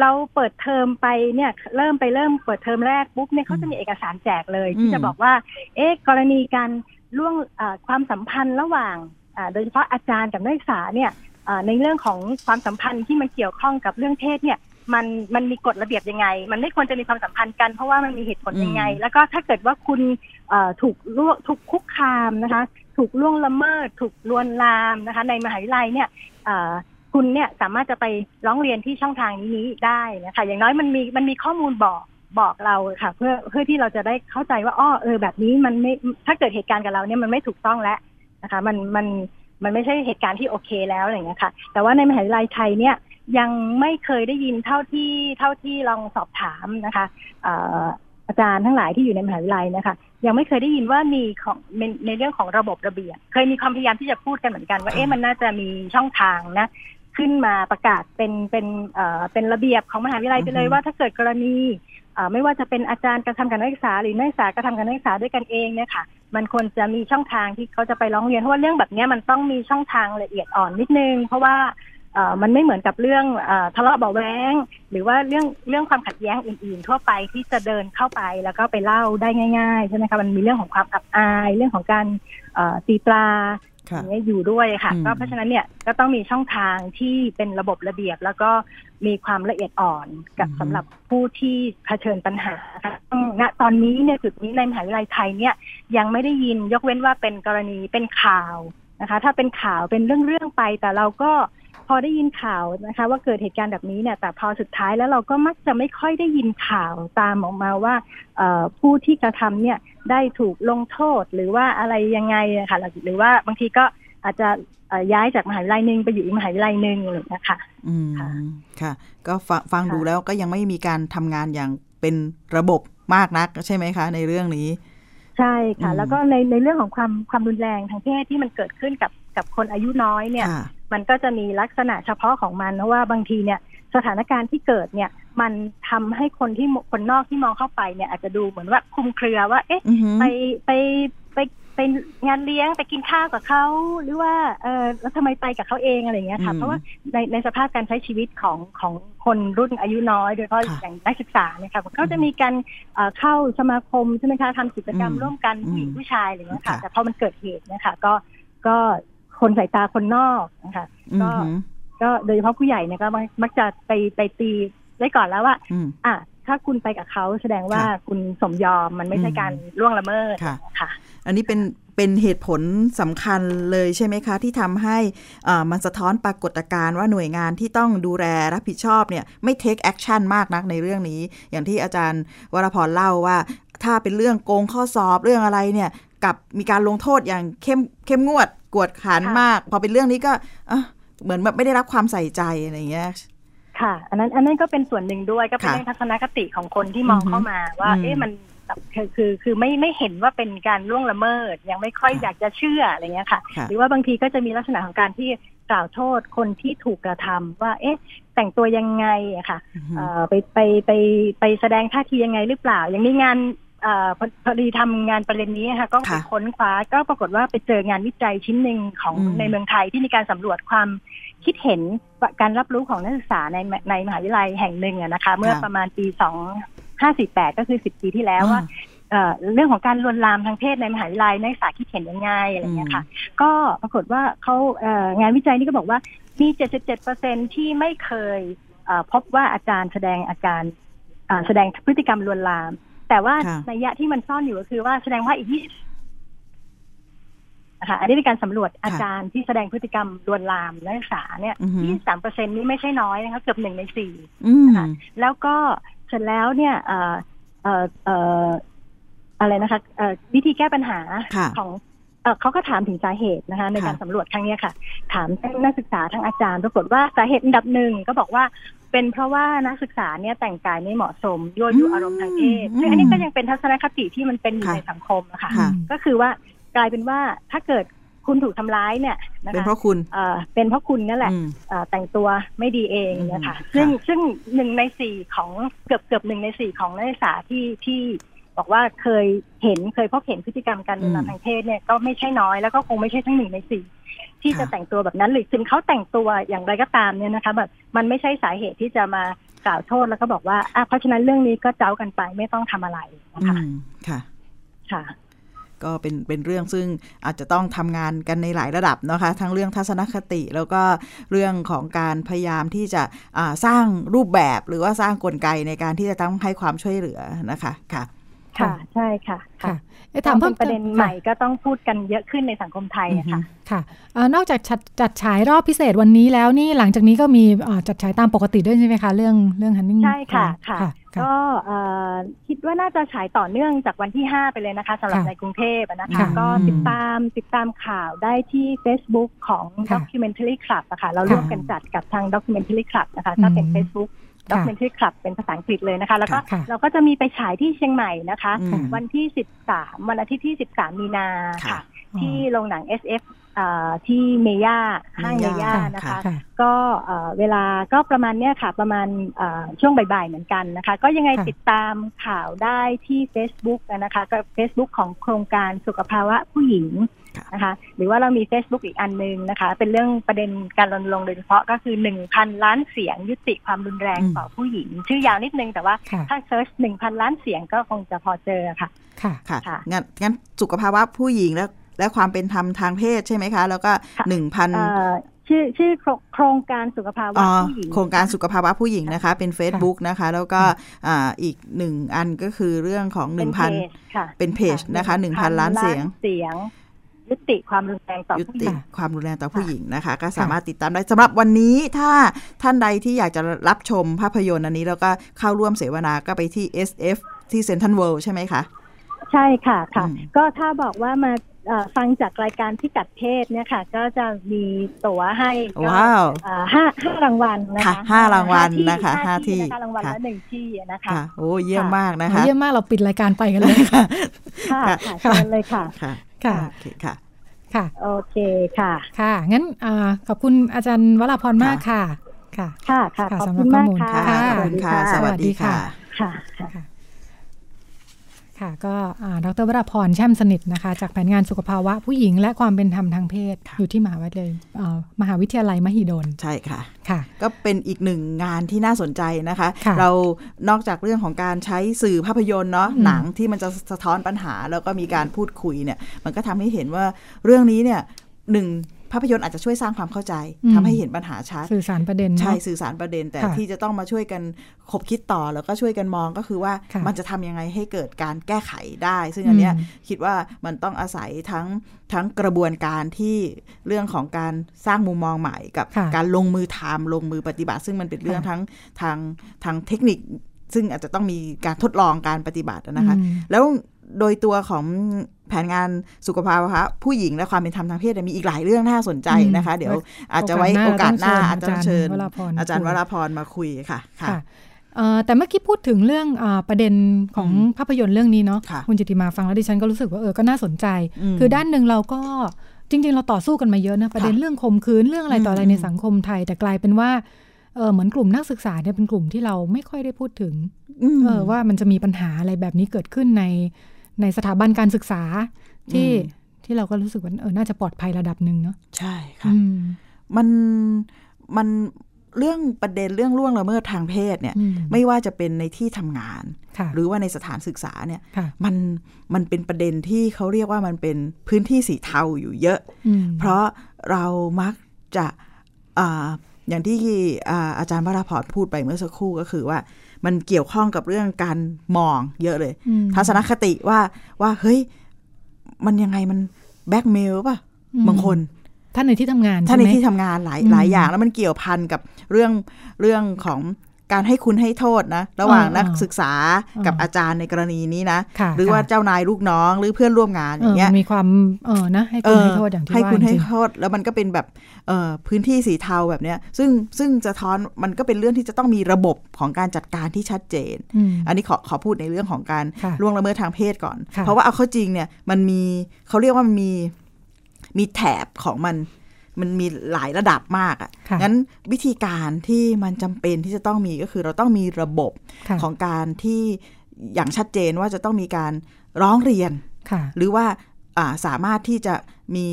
เราเปิดเทอมไปเนี่ยเริ่มไปเริ่มเปิดเทอมแรกปุ๊บเนี่ยเขาจะมีเอกสารแจกเลย ที่จะบอกว่า เอ๊ะกรณีการล่วงเอ่อความสัมพันธ์ระหว่างอ่าโดยเฉพาะอาจารย์กับนักศึกษาเนี่ยเอ่อในเรื่องของความสัมพันธ์ที่มันเกี่ยวข้องกับเรื่องเพศเนี่ยมันมันมีกฎระเบียบยังไง มันไม่ควรจะมีความสัมพันธ์กันเพราะว่ามันมีเหตุผลยังไงอืมแล้วก็ถ้าเกิดว่าคุณเอ่อถูกล่วงถูกคุกคามนะคะ ถูกล่วงละเมิด ถูกลวนลามนะคะ ในมหาวิทยาลัยเนี่ยเอ่อ คุณเนี่ยสามารถจะไปร้องเรียนที่ช่องทางนี้ได้นะคะ อย่างน้อยมันมีมันมีข้อมูลบอกบอกเราค่ะ เพื่อเพื่อที่เราจะได้เข้าใจว่าอ้อเออ แบบนี้มันไม่ถ้าเกิดเหตุการณ์กับเราเนี่ยมันไม่ถูกต้องแล้วนะคะ มันมันมันไม่ใช่เหตุการณ์ที่โอเคแล้วอะไรอย่างเงี้ยค่ะ แต่ว่าในมหาวิทยาลัยไทยเนี่ยยังไม่เคยได้ยินเท่าที่เท่าที่ลองสอบถามนะคะอออาจารย์ทั้งหลายที่อยู่ในมหาวิทยาลัยนะคะ ยังไม่เคยได้ยินว่ามีของในในเรื่องของระบบระเบียบ เคยมีความพยายามที่จะพูดกันเหมือนกัน ว่าเอ๊ะมันน่าจะมีช่องทางนะ ขึ้นมาประกาศเป็นเป็นเอ่อเป็นระเบียบของมหาวิทยาลัยไปเลยอือฮึว่าถ้าเกิดกรณีเอ่อไม่ว่าจะเป็นอาจารย์กระทำการนักศึกษา หรือนักศึกษากระทำการนักศึกษาด้วยกันเองเนี่ยค่ะ มันควรจะมีช่องทางที่เขาจะไปร้องเรียนเพราะว่าเรื่องแบบเนี้ยมันต้องมีช่องทางละเอียดอ่อนนิดนึง เพราะว่าเอ่อมันไม่เหมือนกับเรื่องเอ่อทะเลาะเบาะแวงหรือว่าเรื่องเรื่องความขัดแย้งอื่น ๆ ทั่วไปที่จะเดินเข้าไปแล้วก็ไปเล่าได้ง่ายๆใช่ไหมคะมันมีเรื่องของความอับอาย เรื่องของการเอ่อตีปลา อค่ะย่างเงี้ยอยู่ด้วยค่ะอืมก็เพราะฉะนั้นเนี่ยก็ต้องมีช่องทางที่เป็นระบบระเบียบ แล้วก็มีความละเอียดอ่อนกับสำหรับผู้ที่เผชิญปัญหาค่ะซึ่งณตอนนี้เนี่ยจุดนี้ในมหาวิทยาลัยไทยเนี่ยยังไม่ได้ยินยกเว้นว่าเป็นกรณีเป็นข่าวนะคะ ถ้าเป็นข่าวเป็นเรื่องๆไปแต่เราก็พอได้ยินข่าวนะคะ ว่าเกิดเหตุการณ์แบบนี้เนี่ย แต่พอสุดท้ายแล้วเราก็มักจะไม่ค่อยได้ยินข่าวตามออกมาว่าเอ่อผู้ที่กระทำเนี่ย ได้ถูกลงโทษหรือว่าอะไรยังไงอะค่ะหรือว่าบางทีก็อาจจะเอ่อย้ายจากมหาวิทยาลัยหนึ่งไปอยู่อีกมหาวิทยาลัยหนึ่งอะไรอย่างเลยนะคะอืมค่ะค่ะก็ฟังฟังค่ะดูแล้วก็ยังไม่มีการทำงานอย่างเป็นระบบมากนักใช่ไหมคะ ในเรื่องนี้ ใช่ค่ะอืมแล้วก็ในในเรื่องของความความรุนแรงทางเพศที่มันเกิดขึ้นกับกับคนอายุน้อยเนี่ยค่ะมันก็จะมีลักษณะเฉพาะของมันเพราะว่าบางทีเนี่ย สถานการณ์ที่เกิดเนี่ย มันทำให้คนที่มคนนอกที่มองเข้าไปเนี่ย อาจจะดูเหมือนว่าคลุมเครือว่า เอ๊ะอือหือไปไปไปไปงานเลี้ยงไปกินข้าวกับเขาหรือว่าเออแล้วทำไมไปกับเขาเองอะไรอย่างเงี้ยค่ะอืมเพราะว่าในในสภาพการใช้ชีวิตของของคนรุ่นอายุน้อย โดยเฉพาะค่ะอย่างนักศึกษาเนี่ยค่ะเขาจะมีการเอ่อเข้าสมาคมใช่ไหมคะทำกิจกรรมอืมร่วมกันอืมผู้หญิงผู้ชายอะไรอย่างเงี้ยค่ะค่ะ แต่พอมันเกิดเหตุเนะคะก็ก็คนสายตาคนนอกนะคะอืก็อหือก็โดยเฉพาะผู้ใหญ่เนี่ยก็มักมักจะไปไปตี ไว้ก่อนแล้วว่าอืมอะถ้าคุณไปกับเขาแสดงว่าค่ะคุณสมยอมมันไม่ใช่อืมการล่วงละเมิดค่ะค่ะ อันนี้เป็นเป็นเหตุผลสำคัญเลยใช่ไหมคะ ที่ทำให้อ่ามันสะท้อนปรากฏการณ์ว่าหน่วยงานที่ต้องดูแลรับผิดชอบเนี่ยไม่ take action มากนักในเรื่องนี้ อย่างที่อาจารย์วรพรเล่าว่า ถ้าเป็นเรื่องโกงข้อสอบเรื่องอะไรเนี่ยกับมีการลงโทษอย่างเข้มเข้มงวดกวดขันค่ะมาก พอเป็นเรื่องนี้ก็อะเหมือนแบบไม่ได้รับความใส่ใจอะไรอย่างเงี้ย ค่ะ อันนั้นอันนั้นก็เป็นส่วนหนึ่งด้วยก็เป็นค่ะเรื่องทัศนคติของคนที่มองอือฮึเข้ามาว่าอืมเอ๊ะมันแบบคือคือคือไม่ไม่เห็นว่าเป็นการล่วงละเมิด ยังไม่ค่อยค่ะอยากจะเชื่ออะไรเงี้ยค่ะค่ะ หรือว่าบางทีก็จะมีลักษณะของการที่กล่าวโทษคนที่ถูกกระทำว่า เอ๊ะ แต่งตัวยังไงอะค่ะอือหือเอ่อไปไปไปไปแสดงท่าทียังไงหรือเปล่าอย่างนี้งานเอ่อพอพอดีทำงานประเด็นนี้ค่ะ ก็ไปค่ะค้นคว้าก็ปรากฏว่าไปเจองานวิจัยชิ้นหนึ่งของอืมในเมืองไทยที่มีการสำรวจความ คิดเห็นการรับรู้ของนักศึกษาในในมหาวิทยาลัยแห่งหนึ่งอะนะคะ เมื่อประมาณปีสองห้าสี่แปดก็คือสิบปีที่แล้วว่าเอ่อเรื่องของการลวนลามทางเพศในมหาวิทยาลัยนักศึกษาคิดเห็นยังไงอะไรอย่างเงี้ยค่ะ ก็ปรากฏว่าเขาเอ่องานวิจัยนี่ก็บอกว่ามี77%ที่ไม่เคยเอ่อพบว่าอาจารย์แสดงอาการอ่าแสดงพฤติกรรมลวนลาม แต่ว่าค่ะในยยะที่มันซ่อนอยู่ก็คือว่าแสดงว่าอีก20 นะคะอันนี้เป็นการสำรวจอาจารย์ที่แสดงพฤติกรรมลวนลามนักศึกษาเนี่ยอือหือ23%นี้ไม่ใช่น้อยนะคะเกือบหนึ่งในสี่อืมนะคะแล้วก็เสร็จแล้วเนี่ยเอ่อเอ่อเอ่ออะไรนะคะเอ่อวิธีแก้ปัญหาค่ะของเอ่อเขาก็ถามถึงสาเหตุนะคะ ในการค่ะสำรวจครั้งเนี้ยค่ะ ถามทั้งนักศึกษาทั้งอาจารย์ปรากฏว่าสาเหตุอันดับหนึ่งก็บอกว่าเป็นเพราะว่านักศึกษาเนี่ยแต่งกายไม่เหมาะสมยั่วยุอารมณ์ทางเพศอืมซึ่งอันนี้ก็ยังเป็นทัศนคติที่มันเป็นอยู่ค่ะในสังคมนะคะค่ะก็คือว่า กลายเป็นว่าถ้าเกิดคุณถูกทำร้ายเนี่ยนะเป็นคะเพราะคุณเอ่อเป็นเพราะคุณนั่นแหละอืมเอ่อแต่งตัวไม่ดีเองเนี่ยค่ะอืมซึ่งค่ะซึ่งหนึ่งในสี่ของเกือบเกือบหนึ่งในสี่ของนักศึกษาที่ที่บอกว่าเคยเห็นเคยพบเห็นพฤติกรรมการดูแลทางเพศเนี่ยก็ไม่ใช่น้อยแล้วก็คงไม่ใช่ทั้งหนึ่งในสี่ที่จะแต่งตัวแบบนั้นหรือถึงเขาแต่งตัวอย่างไรก็ตามเนี่ยนะคะแบบมันไม่ใช่สาเหตุที่จะมากล่าวโทษแล้วก็บอกว่าอะเพราะฉะนั้นเรื่องนี้ก็เจ้ากันไปไม่ต้องทำอะไรนะคะอืมค่ะค่ะ ก็เป็นเป็นเรื่องซึ่งอาจจะต้องทำงานกันในหลายระดับนะคะ ทั้งเรื่องทัศนคติ แล้วก็เรื่องของการพยายามที่จะอ่าสร้างรูปแบบหรือว่าสร้างกลไกในการที่จะต้องให้ความช่วยเหลือนะคะค่ะค่ะใช่ค่ะค่ะเอ๊ะถาถามมเป็เพิ่นมประเด็นใหม่ค่ะก็ต้องพูดกันเยอะขึ้นในสังคมไทยอะค่ะค่ะเอ่อนอกจากจัดจัดฉายรอบพิเศษวันนี้แล้วนี่หลังจากนี้ก็มีเอ่อจัดฉายตามปกติด้วยใช่ไหมคะ เรื่องเรื่องฮันนิ่งใช่ค่ะค่ะค่ะ ก็เอ่อคิดว่าน่าจะฉายต่อเนื่องจากวันที่ 5 ไปเลยนะคะสำหรับค่ะในกรุงเทพอะนะคะค่ะก็อืมติดตามติดตามข่าวได้ที่ Facebook ของค่ะ Documentary Club อะค่ะเราค่ะร่วมกันจัดกับทาง Documentary Club นะคะถ้าเป็นอืม Facebook ค่ะ Documentary Club เป็นภาษาอังกฤษเลยนะคะ แล้วก็ค่ะเราก็จะมีไปฉายที่เชียงใหม่นะคะอืมวันที่ 13 วันอาทิตย์ที่ 13 มีนาค่ะค่ะที่โรงหนัง SF เอ่อ ที่เมย่าห้างเมย่าค่ะนะคะค่ะก็เอ่อเวลาก็ประมาณเนี้ยค่ะ ประมาณเอ่อช่วงบ่ายๆเหมือนกันนะคะ ก็ยังไงค่ะติดตามข่าวได้ที่ Facebook นะคะก็ Facebook ของโครงการสุขภาวะผู้หญิงค่ะนะคะหรือว่าเรามี Facebook อีกอันนึงนะคะ เป็นเรื่องประเด็นการรณรงค์โดยเฉพาะก็คือ 1,000 ล้านเสียงยุติความรุนแรงอืมต่อผู้หญิง ชื่อยาวนิดนึงแต่ว่าค่ะถ้าเซิร์ช1,000 ล้านเสียงก็คงจะพอเจอค่ะ ค่ะค่ะค่ะงั้นงั้นสุขภาวะผู้หญิงและ และความเป็นธรรมทางเพศใช่ไหมคะ แล้วก็ค่ะหนึ่งพันเอ่อชื่อชื่อโครงโครงการสุขภาวะอ๋อผู้หญิงโครงการสุขภาวะผู้หญิงนะคะ เป็น Facebook นะคะ แล้วก็อ่าอีกหนึ่งอันก็คือเรื่องของหเป็นึ่นงเพพันจค่ะเป็นเพจนะคะหนึ่งพันล้านเสียงเสียงยุติความรุนแรงต่อยุผู้หติญิงความรุนแรงต่อผู้หญิงนะคะ ก็สามารถติดตามได้สำหรับวันนี้ถ้าท่านใดที่อยากจะรับชมภาพยนตร์อันนี้ แล้วก็เข้าร่วมเสวนาก็ไปที่ SF ที่เซ n นทรัลเวิลด์ใช่ไหมคะ ใช่ค่ะค่ะอืมก็ถ้าบอกว่ามาเอ่อ ฟังจากรายการที่กัดเพศเนี่ยค่ะ ก็จะมีตั๋วให้ก็ว้าวเอ่อห้าห้ารางวัลนะค่ะคะห้ารางวัลที่นะคะห้าที่นะคะรางวัลค่ะละหนึ่งที่นะคะค่ะโอ้เยี่ยมมากนะโอ้คะเยี่ยมมากเราปิดรายการไปกันเลยค่ะค่ะค่ะเชิญเลยค่ะค่ะค่ะโอเคค่ะค่ะโอเคค่ะค่ะ งั้นอ่าขอบคุณอาจารย์วราพรมากค่ะ ค่ะ ค่ะค่ะค่ะขอบสำหรับคุณมากข้อมูลค่ะค่ะขอบคุณค่ะ สวัสดีค่ะค่ะ ค่ะค่ะค่ะ ก็อ่าดรวราพรแช่มสนิทนะคะ จากแผนงานสุขภาวะผู้หญิงและความเป็นธรรมทางเพศ อยู่ที่มหาวิทยาลัยเอ่อมหาวิทยาลัยมหิดล ใช่ค่ะค่ะ ก็เป็นอีกหนึ่งงานที่น่าสนใจนะคะค่ะเรานอกจากเรื่องของการใช้สื่อภาพยนตร์เนาะอืมหนังที่มันจะสะท้อนปัญหา แล้วก็มีการพูดคุยเนี่ย มันก็ทำให้เห็นว่าเรื่องนี้เนี่ยหนึ่ง ภาพยนตร์อาจจะช่วยสร้างความเข้าใจทำให้เห็นปัญหาชัดสื่อสารประเด็นเนอะใช่สื่อสารประเด็น แต่ค่ะที่จะต้องมาช่วยกันขบคิดต่อแล้วก็ช่วยกันมองก็คือว่าค่ะมันจะทำยังไงให้เกิดการแก้ไขได้ ซึ่งอันเนี้ยอืมคิดว่ามันต้องอาศัยทั้งทั้งกระบวนการที่เรื่องของการสร้างมุมมองใหม่กับค่ะการลงมือทำลงมือปฏิบัติ ซึ่งมันเป็นเรื่องค่ะทั้งทางทางเทคนิคซึ่งอาจจะต้องมีการทดลองการปฏิบัตินะคะอืมแล้ว โดยตัวของแผนงานสุขภาวะผู้หญิงและความเป็นธรรมทางเพศเนี่ยมีอีกหลายเรื่องน่าสนใจนะคะ เดี๋ยวอาจจะไว้โอกาสหน้าอาจจะต้องเชิญอาจารย์วราพรมาคุยค่ะค่ะค่ะเอ่อแต่เมื่อกี้พูดถึงเรื่องอาประเด็นของอืมภาพยนตร์เรื่องนี้เนาะค่ะณจิติมาฟังแล้วดิฉันก็รู้สึกว่าเออก็น่าสนใจอืมคือด้านหนึ่งเราก็จริง ๆ เราต่อสู้กันมาเยอะนะประเด็นค่ะเรื่องข่มขืนเรื่องอะไรต่ออะไรอืมในสังคมไทย แต่กลายเป็นว่าเออเหมือนกลุ่มนักศึกษาเนี่ยเป็นกลุ่มที่เราไม่ค่อยได้พูดถึงมเออว่ามันจะมีปัญหาอะไรแบบนี้เกิดขึ้นใน ในสถาบันการศึกษาที่อืมที่เราก็รู้สึกว่าเออน่าจะปลอดภัยระดับหนึ่งเนาะใช่ค่ะอืมมันมันเรื่องประเด็นเรื่องล่วงละเมิดทางเพศเนี่ยอืมไม่ว่าจะเป็นในที่ทำงานค่ะหรือว่าในสถานศึกษาเนี่ยค่ะมันมันเป็นประเด็นที่เขาเรียกว่ามันเป็นพื้นที่สีเทาอยู่เยอะอืมเพราะเรามักจะอาอย่างที่อ่าอาจารย์วราพรพูดไปเมื่อสักครู่ก็คือว่า มันเกี่ยวข้องกับเรื่องการมองเยอะเลยอืมทัศนคติว่าว่าเฮ้ย มันยังไงมันแบ็กเมลป่ะอืมบางคนท่านในที่ทำงานถ้าใช่ในไหมที่ทำงานหลายอืมหลายอย่างแล้วมันเกี่ยวพันกับเรื่องเรื่องของการให้คุณให้โทษนะ ระหว่างอ่านักศึกษาอ่ากักับอาจารย์ในกรณีนี้นะค่ะหรือว่าค่ะเจ้านายลูกน้องหรือเพื่อนร่วมงานอเออย่างเงี้ยมันมีความเออนะให้คุณให้โทษอย่างที่ให้ว่าคุณให้จริงโทษแล้วมันก็เป็นแบบเอ่อ พื้นที่สีเทาแบบเนี้ยซึ่งซึ่งจะท้อนมันก็เป็นเรื่องที่จะต้องมีระบบของการจัดการที่ชัดเจนอืมอันนี้ขอขอพูดในเรื่องของการค่ะล่วงละเมิดทางเพศก่อนค่ะเพราะว่าเอาเข้าจริงเนี่ยมันมีเขาเรียกว่ามันมีมีแถบของมันมันมีหลายระดับมากอะค่ะ่ะ งั้นวิธีการที่มันจำเป็นที่จะต้องมีก็คือเราต้องมีระบบค่ะของการที่อย่างชัดเจนว่าจะต้องมีการร้องเรียนค่ะหรือว่าอ่าสามารถที่จะ มี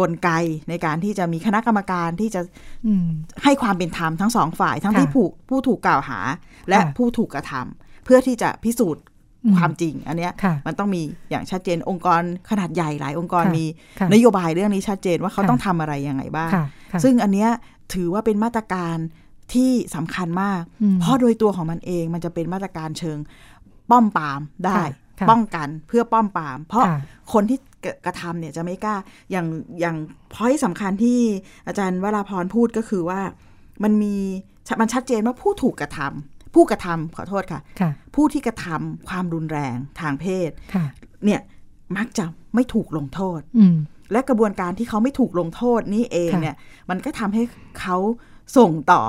กลไกในการที่จะมีคณะกรรมการที่จะอืมให้ความเป็นธรรมทั้งสองฝ่ายทั้งค่ะที่ผู้ผู้ถูกกล่าวหา และค่ะผู้ถูกกระทำเพื่อที่จะพิสูจน์อืมความจริง อันเนี้ยค่ะมันต้องมีอย่างชัดเจนองค์กรขนาดใหญ่หลายองค์กรค่ะมีค่ะนโยบายเรื่องนี้ชัดเจนว่าเขาค่ะต้องทำอะไรยังไงบ้างค่ะค่ะซึ่งอันเนี้ยถือว่าเป็นมาตรการที่สำคัญมากอืมเพราะโดยตัวของมันเองมันจะเป็นมาตรการเชิงป้อมปรามได้ค่ะค่ะป้องกันเพื่อป้อมปราม เพราะค่ะคนที่ กระกระทำเนี่ยจะไม่กล้า อย่างอย่างพอยสำคัญที่อาจารย์วราพรพูดก็คือว่ามันมีมันชัดเจนว่าผู้ถูกกระทำผู้กระทำขอโทษค่ะค่ะผู้ที่กระทำความรุนแรงทางเพศค่ะเนี่ยมักจะไม่ถูกลงโทษอืมและกระบวนการที่เขาไม่ถูกลงโทษนี้เองค่ะเนี่ย มันก็ทำให้เขาส่งต่อ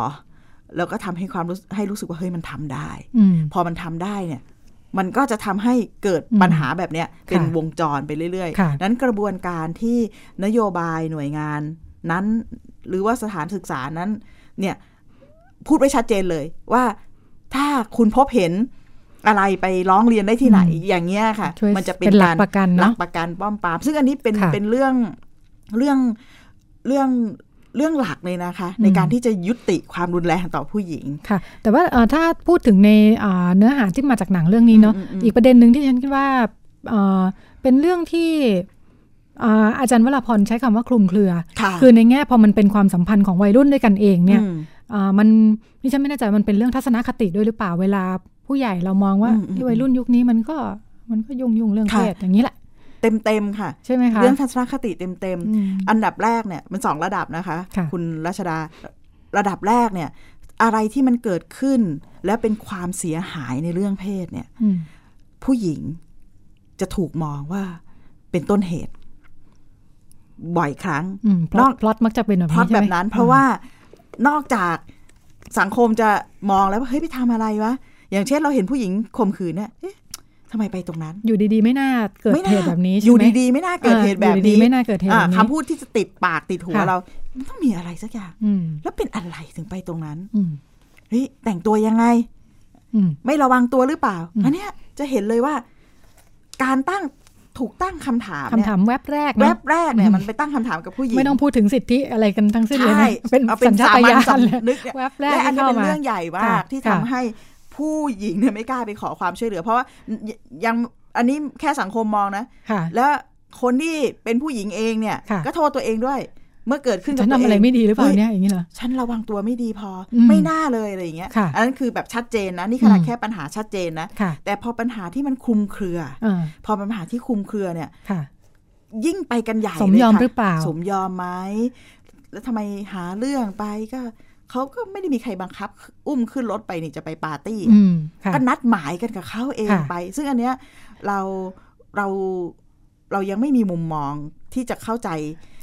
แล้วก็ทำให้ความรู้ให้รู้สึกว่าเฮ้ยมันทำได้อืมพอมันทำได้เนี่ย มันก็จะทำให้เกิดอืมปัญหาแบบเนี้ยเป็นค่ะวงจรไปเรื่อยค่ะๆนั้นกระบวนการที่นโยบายหน่วยงานนั้น หรือว่าสถานศึกษานั้น เนี่ยพูดไว้ชัดเจนเลยว่าถ้าคุณพบเห็นอะไรไปร้องเรียนได้ที่ไหนอืมอย่างเงี้ยค่ะช่วยมันจะเป็เป็นนหลักการประกันหลัเนาะกประกันป้อมปรามซึ่งอันนี้เป็นค่ะเป็นเรื่องเรื่องเรื่อง เรื่องหลักเลยนะคะ ในอืมการที่จะยุติความรุนแรงต่อผู้หญิงค่ะ แต่ว่าเอ่อถ้าพูดถึงในอ่าเนื้อหาที่มาจากหนังเรื่องนี้เนาะอืมอืมอืมอีกประเด็นหนึ่งที่ฉันคิดว่าเอ่อเป็นเรื่องที่อ่าอาจารย์วราพรใช้คำว่าคลุมเครือค่ะคือในแง่พอมันเป็นความสัมพันธ์ของวัยรุ่นด้วยกันเองเนี่ยอืมอ่ามันนี่ฉันไม่แน่ใจมันเป็นเรื่องทัศนคติด้วยหรือเปล่าเวลาผู้ใหญ่เรามองว่าอืมอืมที่วัยรุ่นยุคนี้มันก็มันก็ยุ่งยุ่งๆเรื่องค่ะเพศอย่างนี้แหละ เต็มเต็มๆค่ะใช่ไหมคะเรื่องทัศนคติเต็มเต็มๆอืมอันดับแรกเนี่ยมันสองระดับนะคะค่ะณรัชดาระดับแรกเนี่ยอะไรที่มันเกิดขึ้น และเป็นความเสียหายในเรื่องเพศเนี่ยอืมผู้หญิงจะถูกมองว่าเป็นต้นเหตุ บ่อยครั้งอืมพนล็ออกตพล็อตมักจะเป็นแบบพล็อนี้ตใช่แบไหมบนั้น เพราะว่านอกจากสังคมจะมองแล้วว่าเฮ้ยไปทำอะไรวะอย่างเช่นเราเห็นผู้หญิงข่มขืนเนี่ยเอ๊ะ ทำไมไปตรงนั้น อยู่ดีๆ ไม่น่าเกิดไม่เหน่าตุแบบนี้อใช่ยู่ไหมดีๆ ไม่น่าเกิดเหตุแบบอ่าอยู่ดีนี้ๆไม่น่าเกิดเหตุอ่าแบบนี้คำพูดที่จะติดปากติดหัวค่ะเรามันต้องมีอะไรสักอย่างอืมแล้วเป็นอะไรถึงไปตรงนั้นอืมเฮ้ยแต่งตัวยังไงอืมไม่ระวังตัวหรือเปล่าอืมอันเนี้ยจะเห็นเลยว่า การตั้งถูกตั้งคำถามคำเนี่ยถามแวบแรกแวเนาะบแรกเนี่ยอืมมันไปตั้งคำถามกับผู้หญิง ไม่ต้องพูดถึงสิทธิอะไรกันทั้งสิ้นเลยใช่นะเป็นเอาสัญชาตญาณสามัญเลยสำนึกเนี่ยแวบแรกและอันที่นี้เข้าเป็นมาเรื่องใหญ่มากค่ะที่ค่ะทำให้ ผู้หญิงเนี่ยไม่กล้าไปขอความช่วยเหลือ เพราะว่ายังอันนี้แค่สังคมมองนะค่ะแล้วคนที่เป็นผู้หญิงเองเนี่ยค่ะก็โทษตัวเองด้วย เมื่อเกิดขึ้นกับฉันตัวทำเองอะไรไม่ดีหรือเปล่าฮ้เนี่ยอย่างนี้เหรอฉันระวังตัวไม่ดีพออมไม่น่าเลยอะไรอย่างเงี้ยค่ะอันนั้นคือแบบชัดเจนนะนี่ขนาดอืมแค่ปัญหาชัดเจนนะค่ะแต่พอปัญหาที่มันคลุมเครืออ่าพอปัญหาที่คลุมเครือเนี่ยค่ะยิ่งไปกันใหญ่สมเลยยอมค่ะหรือเปล่า สมยอมไหมแล้วทำไมหาเรื่องไปก็ เขาก็ไม่ได้มีใครบังคับ อุ้มขึ้นรถไปนี่จะไปปาร์ตี้อืมค่ะก็นัดหมายกันกับเขาเองค่ะไป ซึ่งอันเนี้ยเราเราเรายังไม่มีมุมมองที่จะเข้าใจ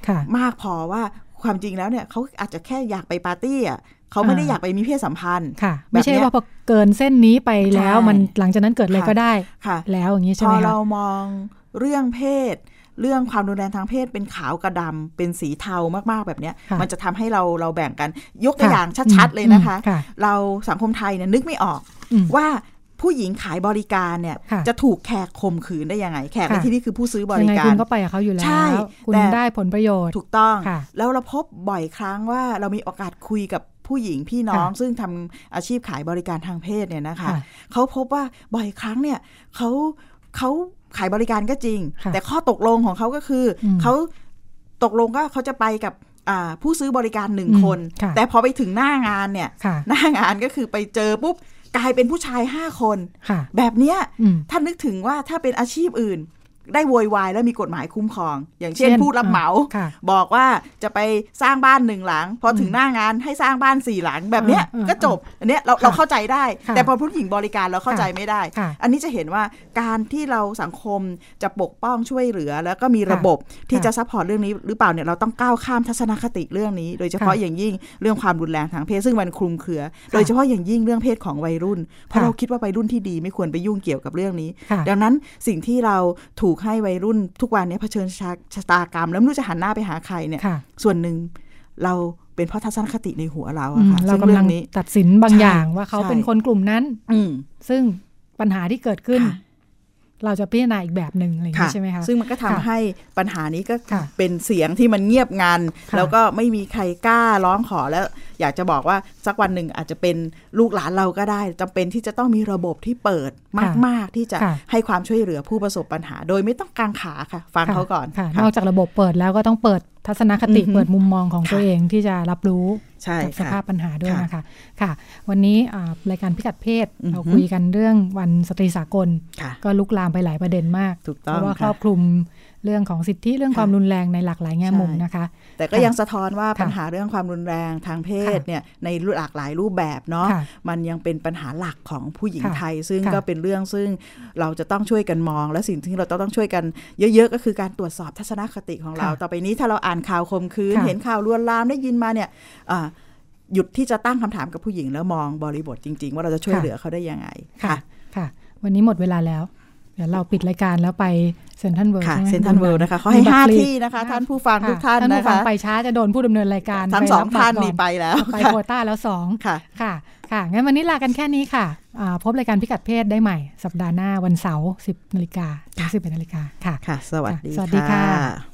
ค่ะมากพอว่าความจริงแล้วเนี่ยเขาอาจจะแค่อยากไปปาร์ตี้อะเขาไม่ได้อ่าอยากไปมีเพศสัมพันธ์ค่ะแบบไม่ใช่เนี้ยว่าพอเกินเส้นนี้ไปแล้วใช่มันหลังจากนั้นเกิดอะไรค่ะก็ได้ค่ะ แล้วอย่างนี้พใช่อไหมคะเรามองเรื่องเพศ เรื่องความรุนแรงทางเพศเป็นขาวกับดำเป็นสีเทามากๆแบบเนี้ยค่ะมันจะทำให้เราเราแบ่งกันยกตัวค่ะอย่างชัดๆเลยนะคะอืมค่ะเราสังคมไทยเนี่ยนึกไม่ออกอืมว่าผู้หญิงขายบริการเนี่ยค่ะจะถูกแขกข่มขืนได้ยังไง แขกในค่ะที่นี้คือผู้ซื้อบยังริไงกาคุรณก็ไปกับเขาอยู่แล้ใช่วคุณแต่ได้ผลประโยชน์ถูกต้องค่ะแล้วเราพบบ่อยครั้งว่าเรามีโอกาสคุยกับผู้หญิงพี่น้องค่ะซึ่งทำอาชีพขายบริการทางเพศเนี่ยนะคะค่ะเขาพบว่าบ่อยครั้งเนี่ยเขาเขา ขายบริการก็จริงค่ะแต่ข้อตกลงของเขาก็คืออมเขาตกลงก็เขาจะไปกับอ่าผู้ซื้อบริการหนึ่งอืมคนค่ะแต่พอไปถึงหน้างานเนี่ยค่ะหน้างานก็คือไปเจอปุ๊บกลายเป็นผู้ชายห้าคนค่ะแบบเนี้ยอืมถ้านึกถึงว่าถ้าเป็นอาชีพอื่น ได้โวยวายแล้วมีกฎหมายคุ้มครอง อย่างเช่นเช่นผู้รับเหมาค่ะบอกว่าจะไปสร้างบ้านหนึ่งหลัง พอถึงหน้างานให้สร้างบ้านสี่หลังแบบเนี้ยอืมก็จบ อันเนี้ยเราค่ะเราเข้าใจได้ค่ะแต่พอผู้หญิงบริการเราเข้าใจไม่ได้ค่ะอันนี้จะเห็นว่าการที่เราสังคมจะปกป้องช่วยเหลือ แล้วก็มีระบบที่ค่ะจะซัพพอร์ตเรื่องนี้หรือเปล่าเนี่ยเราต้องก้าวข้ามทัศนคติเรื่องนี้ โดยเฉพาะค่ะอย่างยิ่งเรื่องความรุนแรงทางเพศซึ่งมันคลุมเครือ โดยเฉพาะอย่างยิ่งเรื่องเพศของวัยรุ่น เพราะค่ะเราคิดว่าวัยรุ่นที่ดีไม่ควรไปยุ่งเกี่ยวกับเรื่องนี้ค่ะดังนั้นสิ่งที่เราถูกกให้วัยรุ่นทุกวันนี้เผชิญชะชะตากรรม แล้วไม่รู้จะหันหน้าไปหาใครเนี่ยค่ะส่วนหนึ่งเราเป็นเพราะทัศนคติในหัวเราอือะมค่ะเราซึ่งกำเรื่ลัองงนี้ตัดสินบางใช่อย่างว่าเขาใช่เป็นคนกลุ่มนั้น อืมซึ่งปัญหาที่เกิดขึ้นค่ะ เราจะพิจารณาอีกแบบหนึ่งอะไรอย่างนี้ใช่ไหมคะซึ่งมันก็ทำค่ะให้ปัญหานี้ก็ค่ะเป็นเสียงที่มันเงียบงันค่ะแล้วก็ไม่มีใครกล้าร้องขอแล้ว อยากจะบอกว่าสักวันหนึ่งอาจจะเป็นลูกหลานเราก็ได้จำเป็นที่จะต้องมีระบบที่เปิดมาก ๆ ที่จะค่ะให้ความช่วยเหลือผู้ประสบปัญหา โดยไม่ต้องกางขาค่ะ ฟังค่ะเขาก่อนค่ะค่ะนอกจากระบบเปิดแล้วก็ต้องเปิด ทัศนคติอือฮึเปิดมุมมองของตัวค่ะเองที่จะรับรู้ใช่กับสค่ะภาพปัญหาด้วยค่ะนะคะ ค่ะ วันนี้อ่ารายการพิกัดเพศอือฮึเราคุยกันเรื่องวันสตรีสากลค่ะก็ลุกลามไปหลายประเด็นมากถูกเพต้องราะว่าครค่ะอบคลุม เรื่องของสิทธิเรื่องค่ะความรุนแรงในหลากหลายแง่มุมใช่นะคะ แต่ก็ค่ะยังสะท้อนว่าค่ะปัญหาเรื่องความรุนแรงทางเพศค่ะเนี่ยในหลากหลายรูปแบบเนาะค่ะมันยังเป็นปัญหาหลักของผู้หญิงค่ะไทย ซึ่งค่ะก็เป็นเรื่องซึ่งเราจะต้องช่วยกันมอง และสิ่งที่เราต้องช่วยกันเยอะ ๆ ก็คือการตรวจสอบทัศนคติของเราค่ะต่อไปนี้ถ้าเราอ่านข่าวคมคืนค่ะเห็นข่าวลวนลามได้ยินมาเนี่ยอ่าหยุดที่จะตั้งคำถามกับผู้หญิงแล้วมองบริบทจริง ๆ ว่าเราจะช่วยค่ะเหลือเขาได้ยังไงค่ะ ค่ะ วันนี้หมดเวลาแล้ว เดี๋ยวเราปิดรายการแล้วไปเซนทันเวิร์ค่ะใช่ไหมเซนทันเวิลด์นะคะเขาให้มีบัตรห้าฟรีที่นะคะ ท่านผู้ฟังทุกท่านท่านนะผู้ฟังคะไปช้าจะโดนผู้ดำเนินรายการทั้งไปสองรับบัตรท่านก่นี่ไปแล้ว ไปค่ะโควต้าแล้วสองค่ะค่ะ ค่ะ งั้นวันนี้ลากันแค่นี้ค่ะอ่าพบรายการพิกัดเพศได้ใหม่ สัปดาห์หน้าวันเสาร์10นาฬิกาถึง11นาฬิกาค่ะค่ะ สวัสดีสวัสดีค่ะ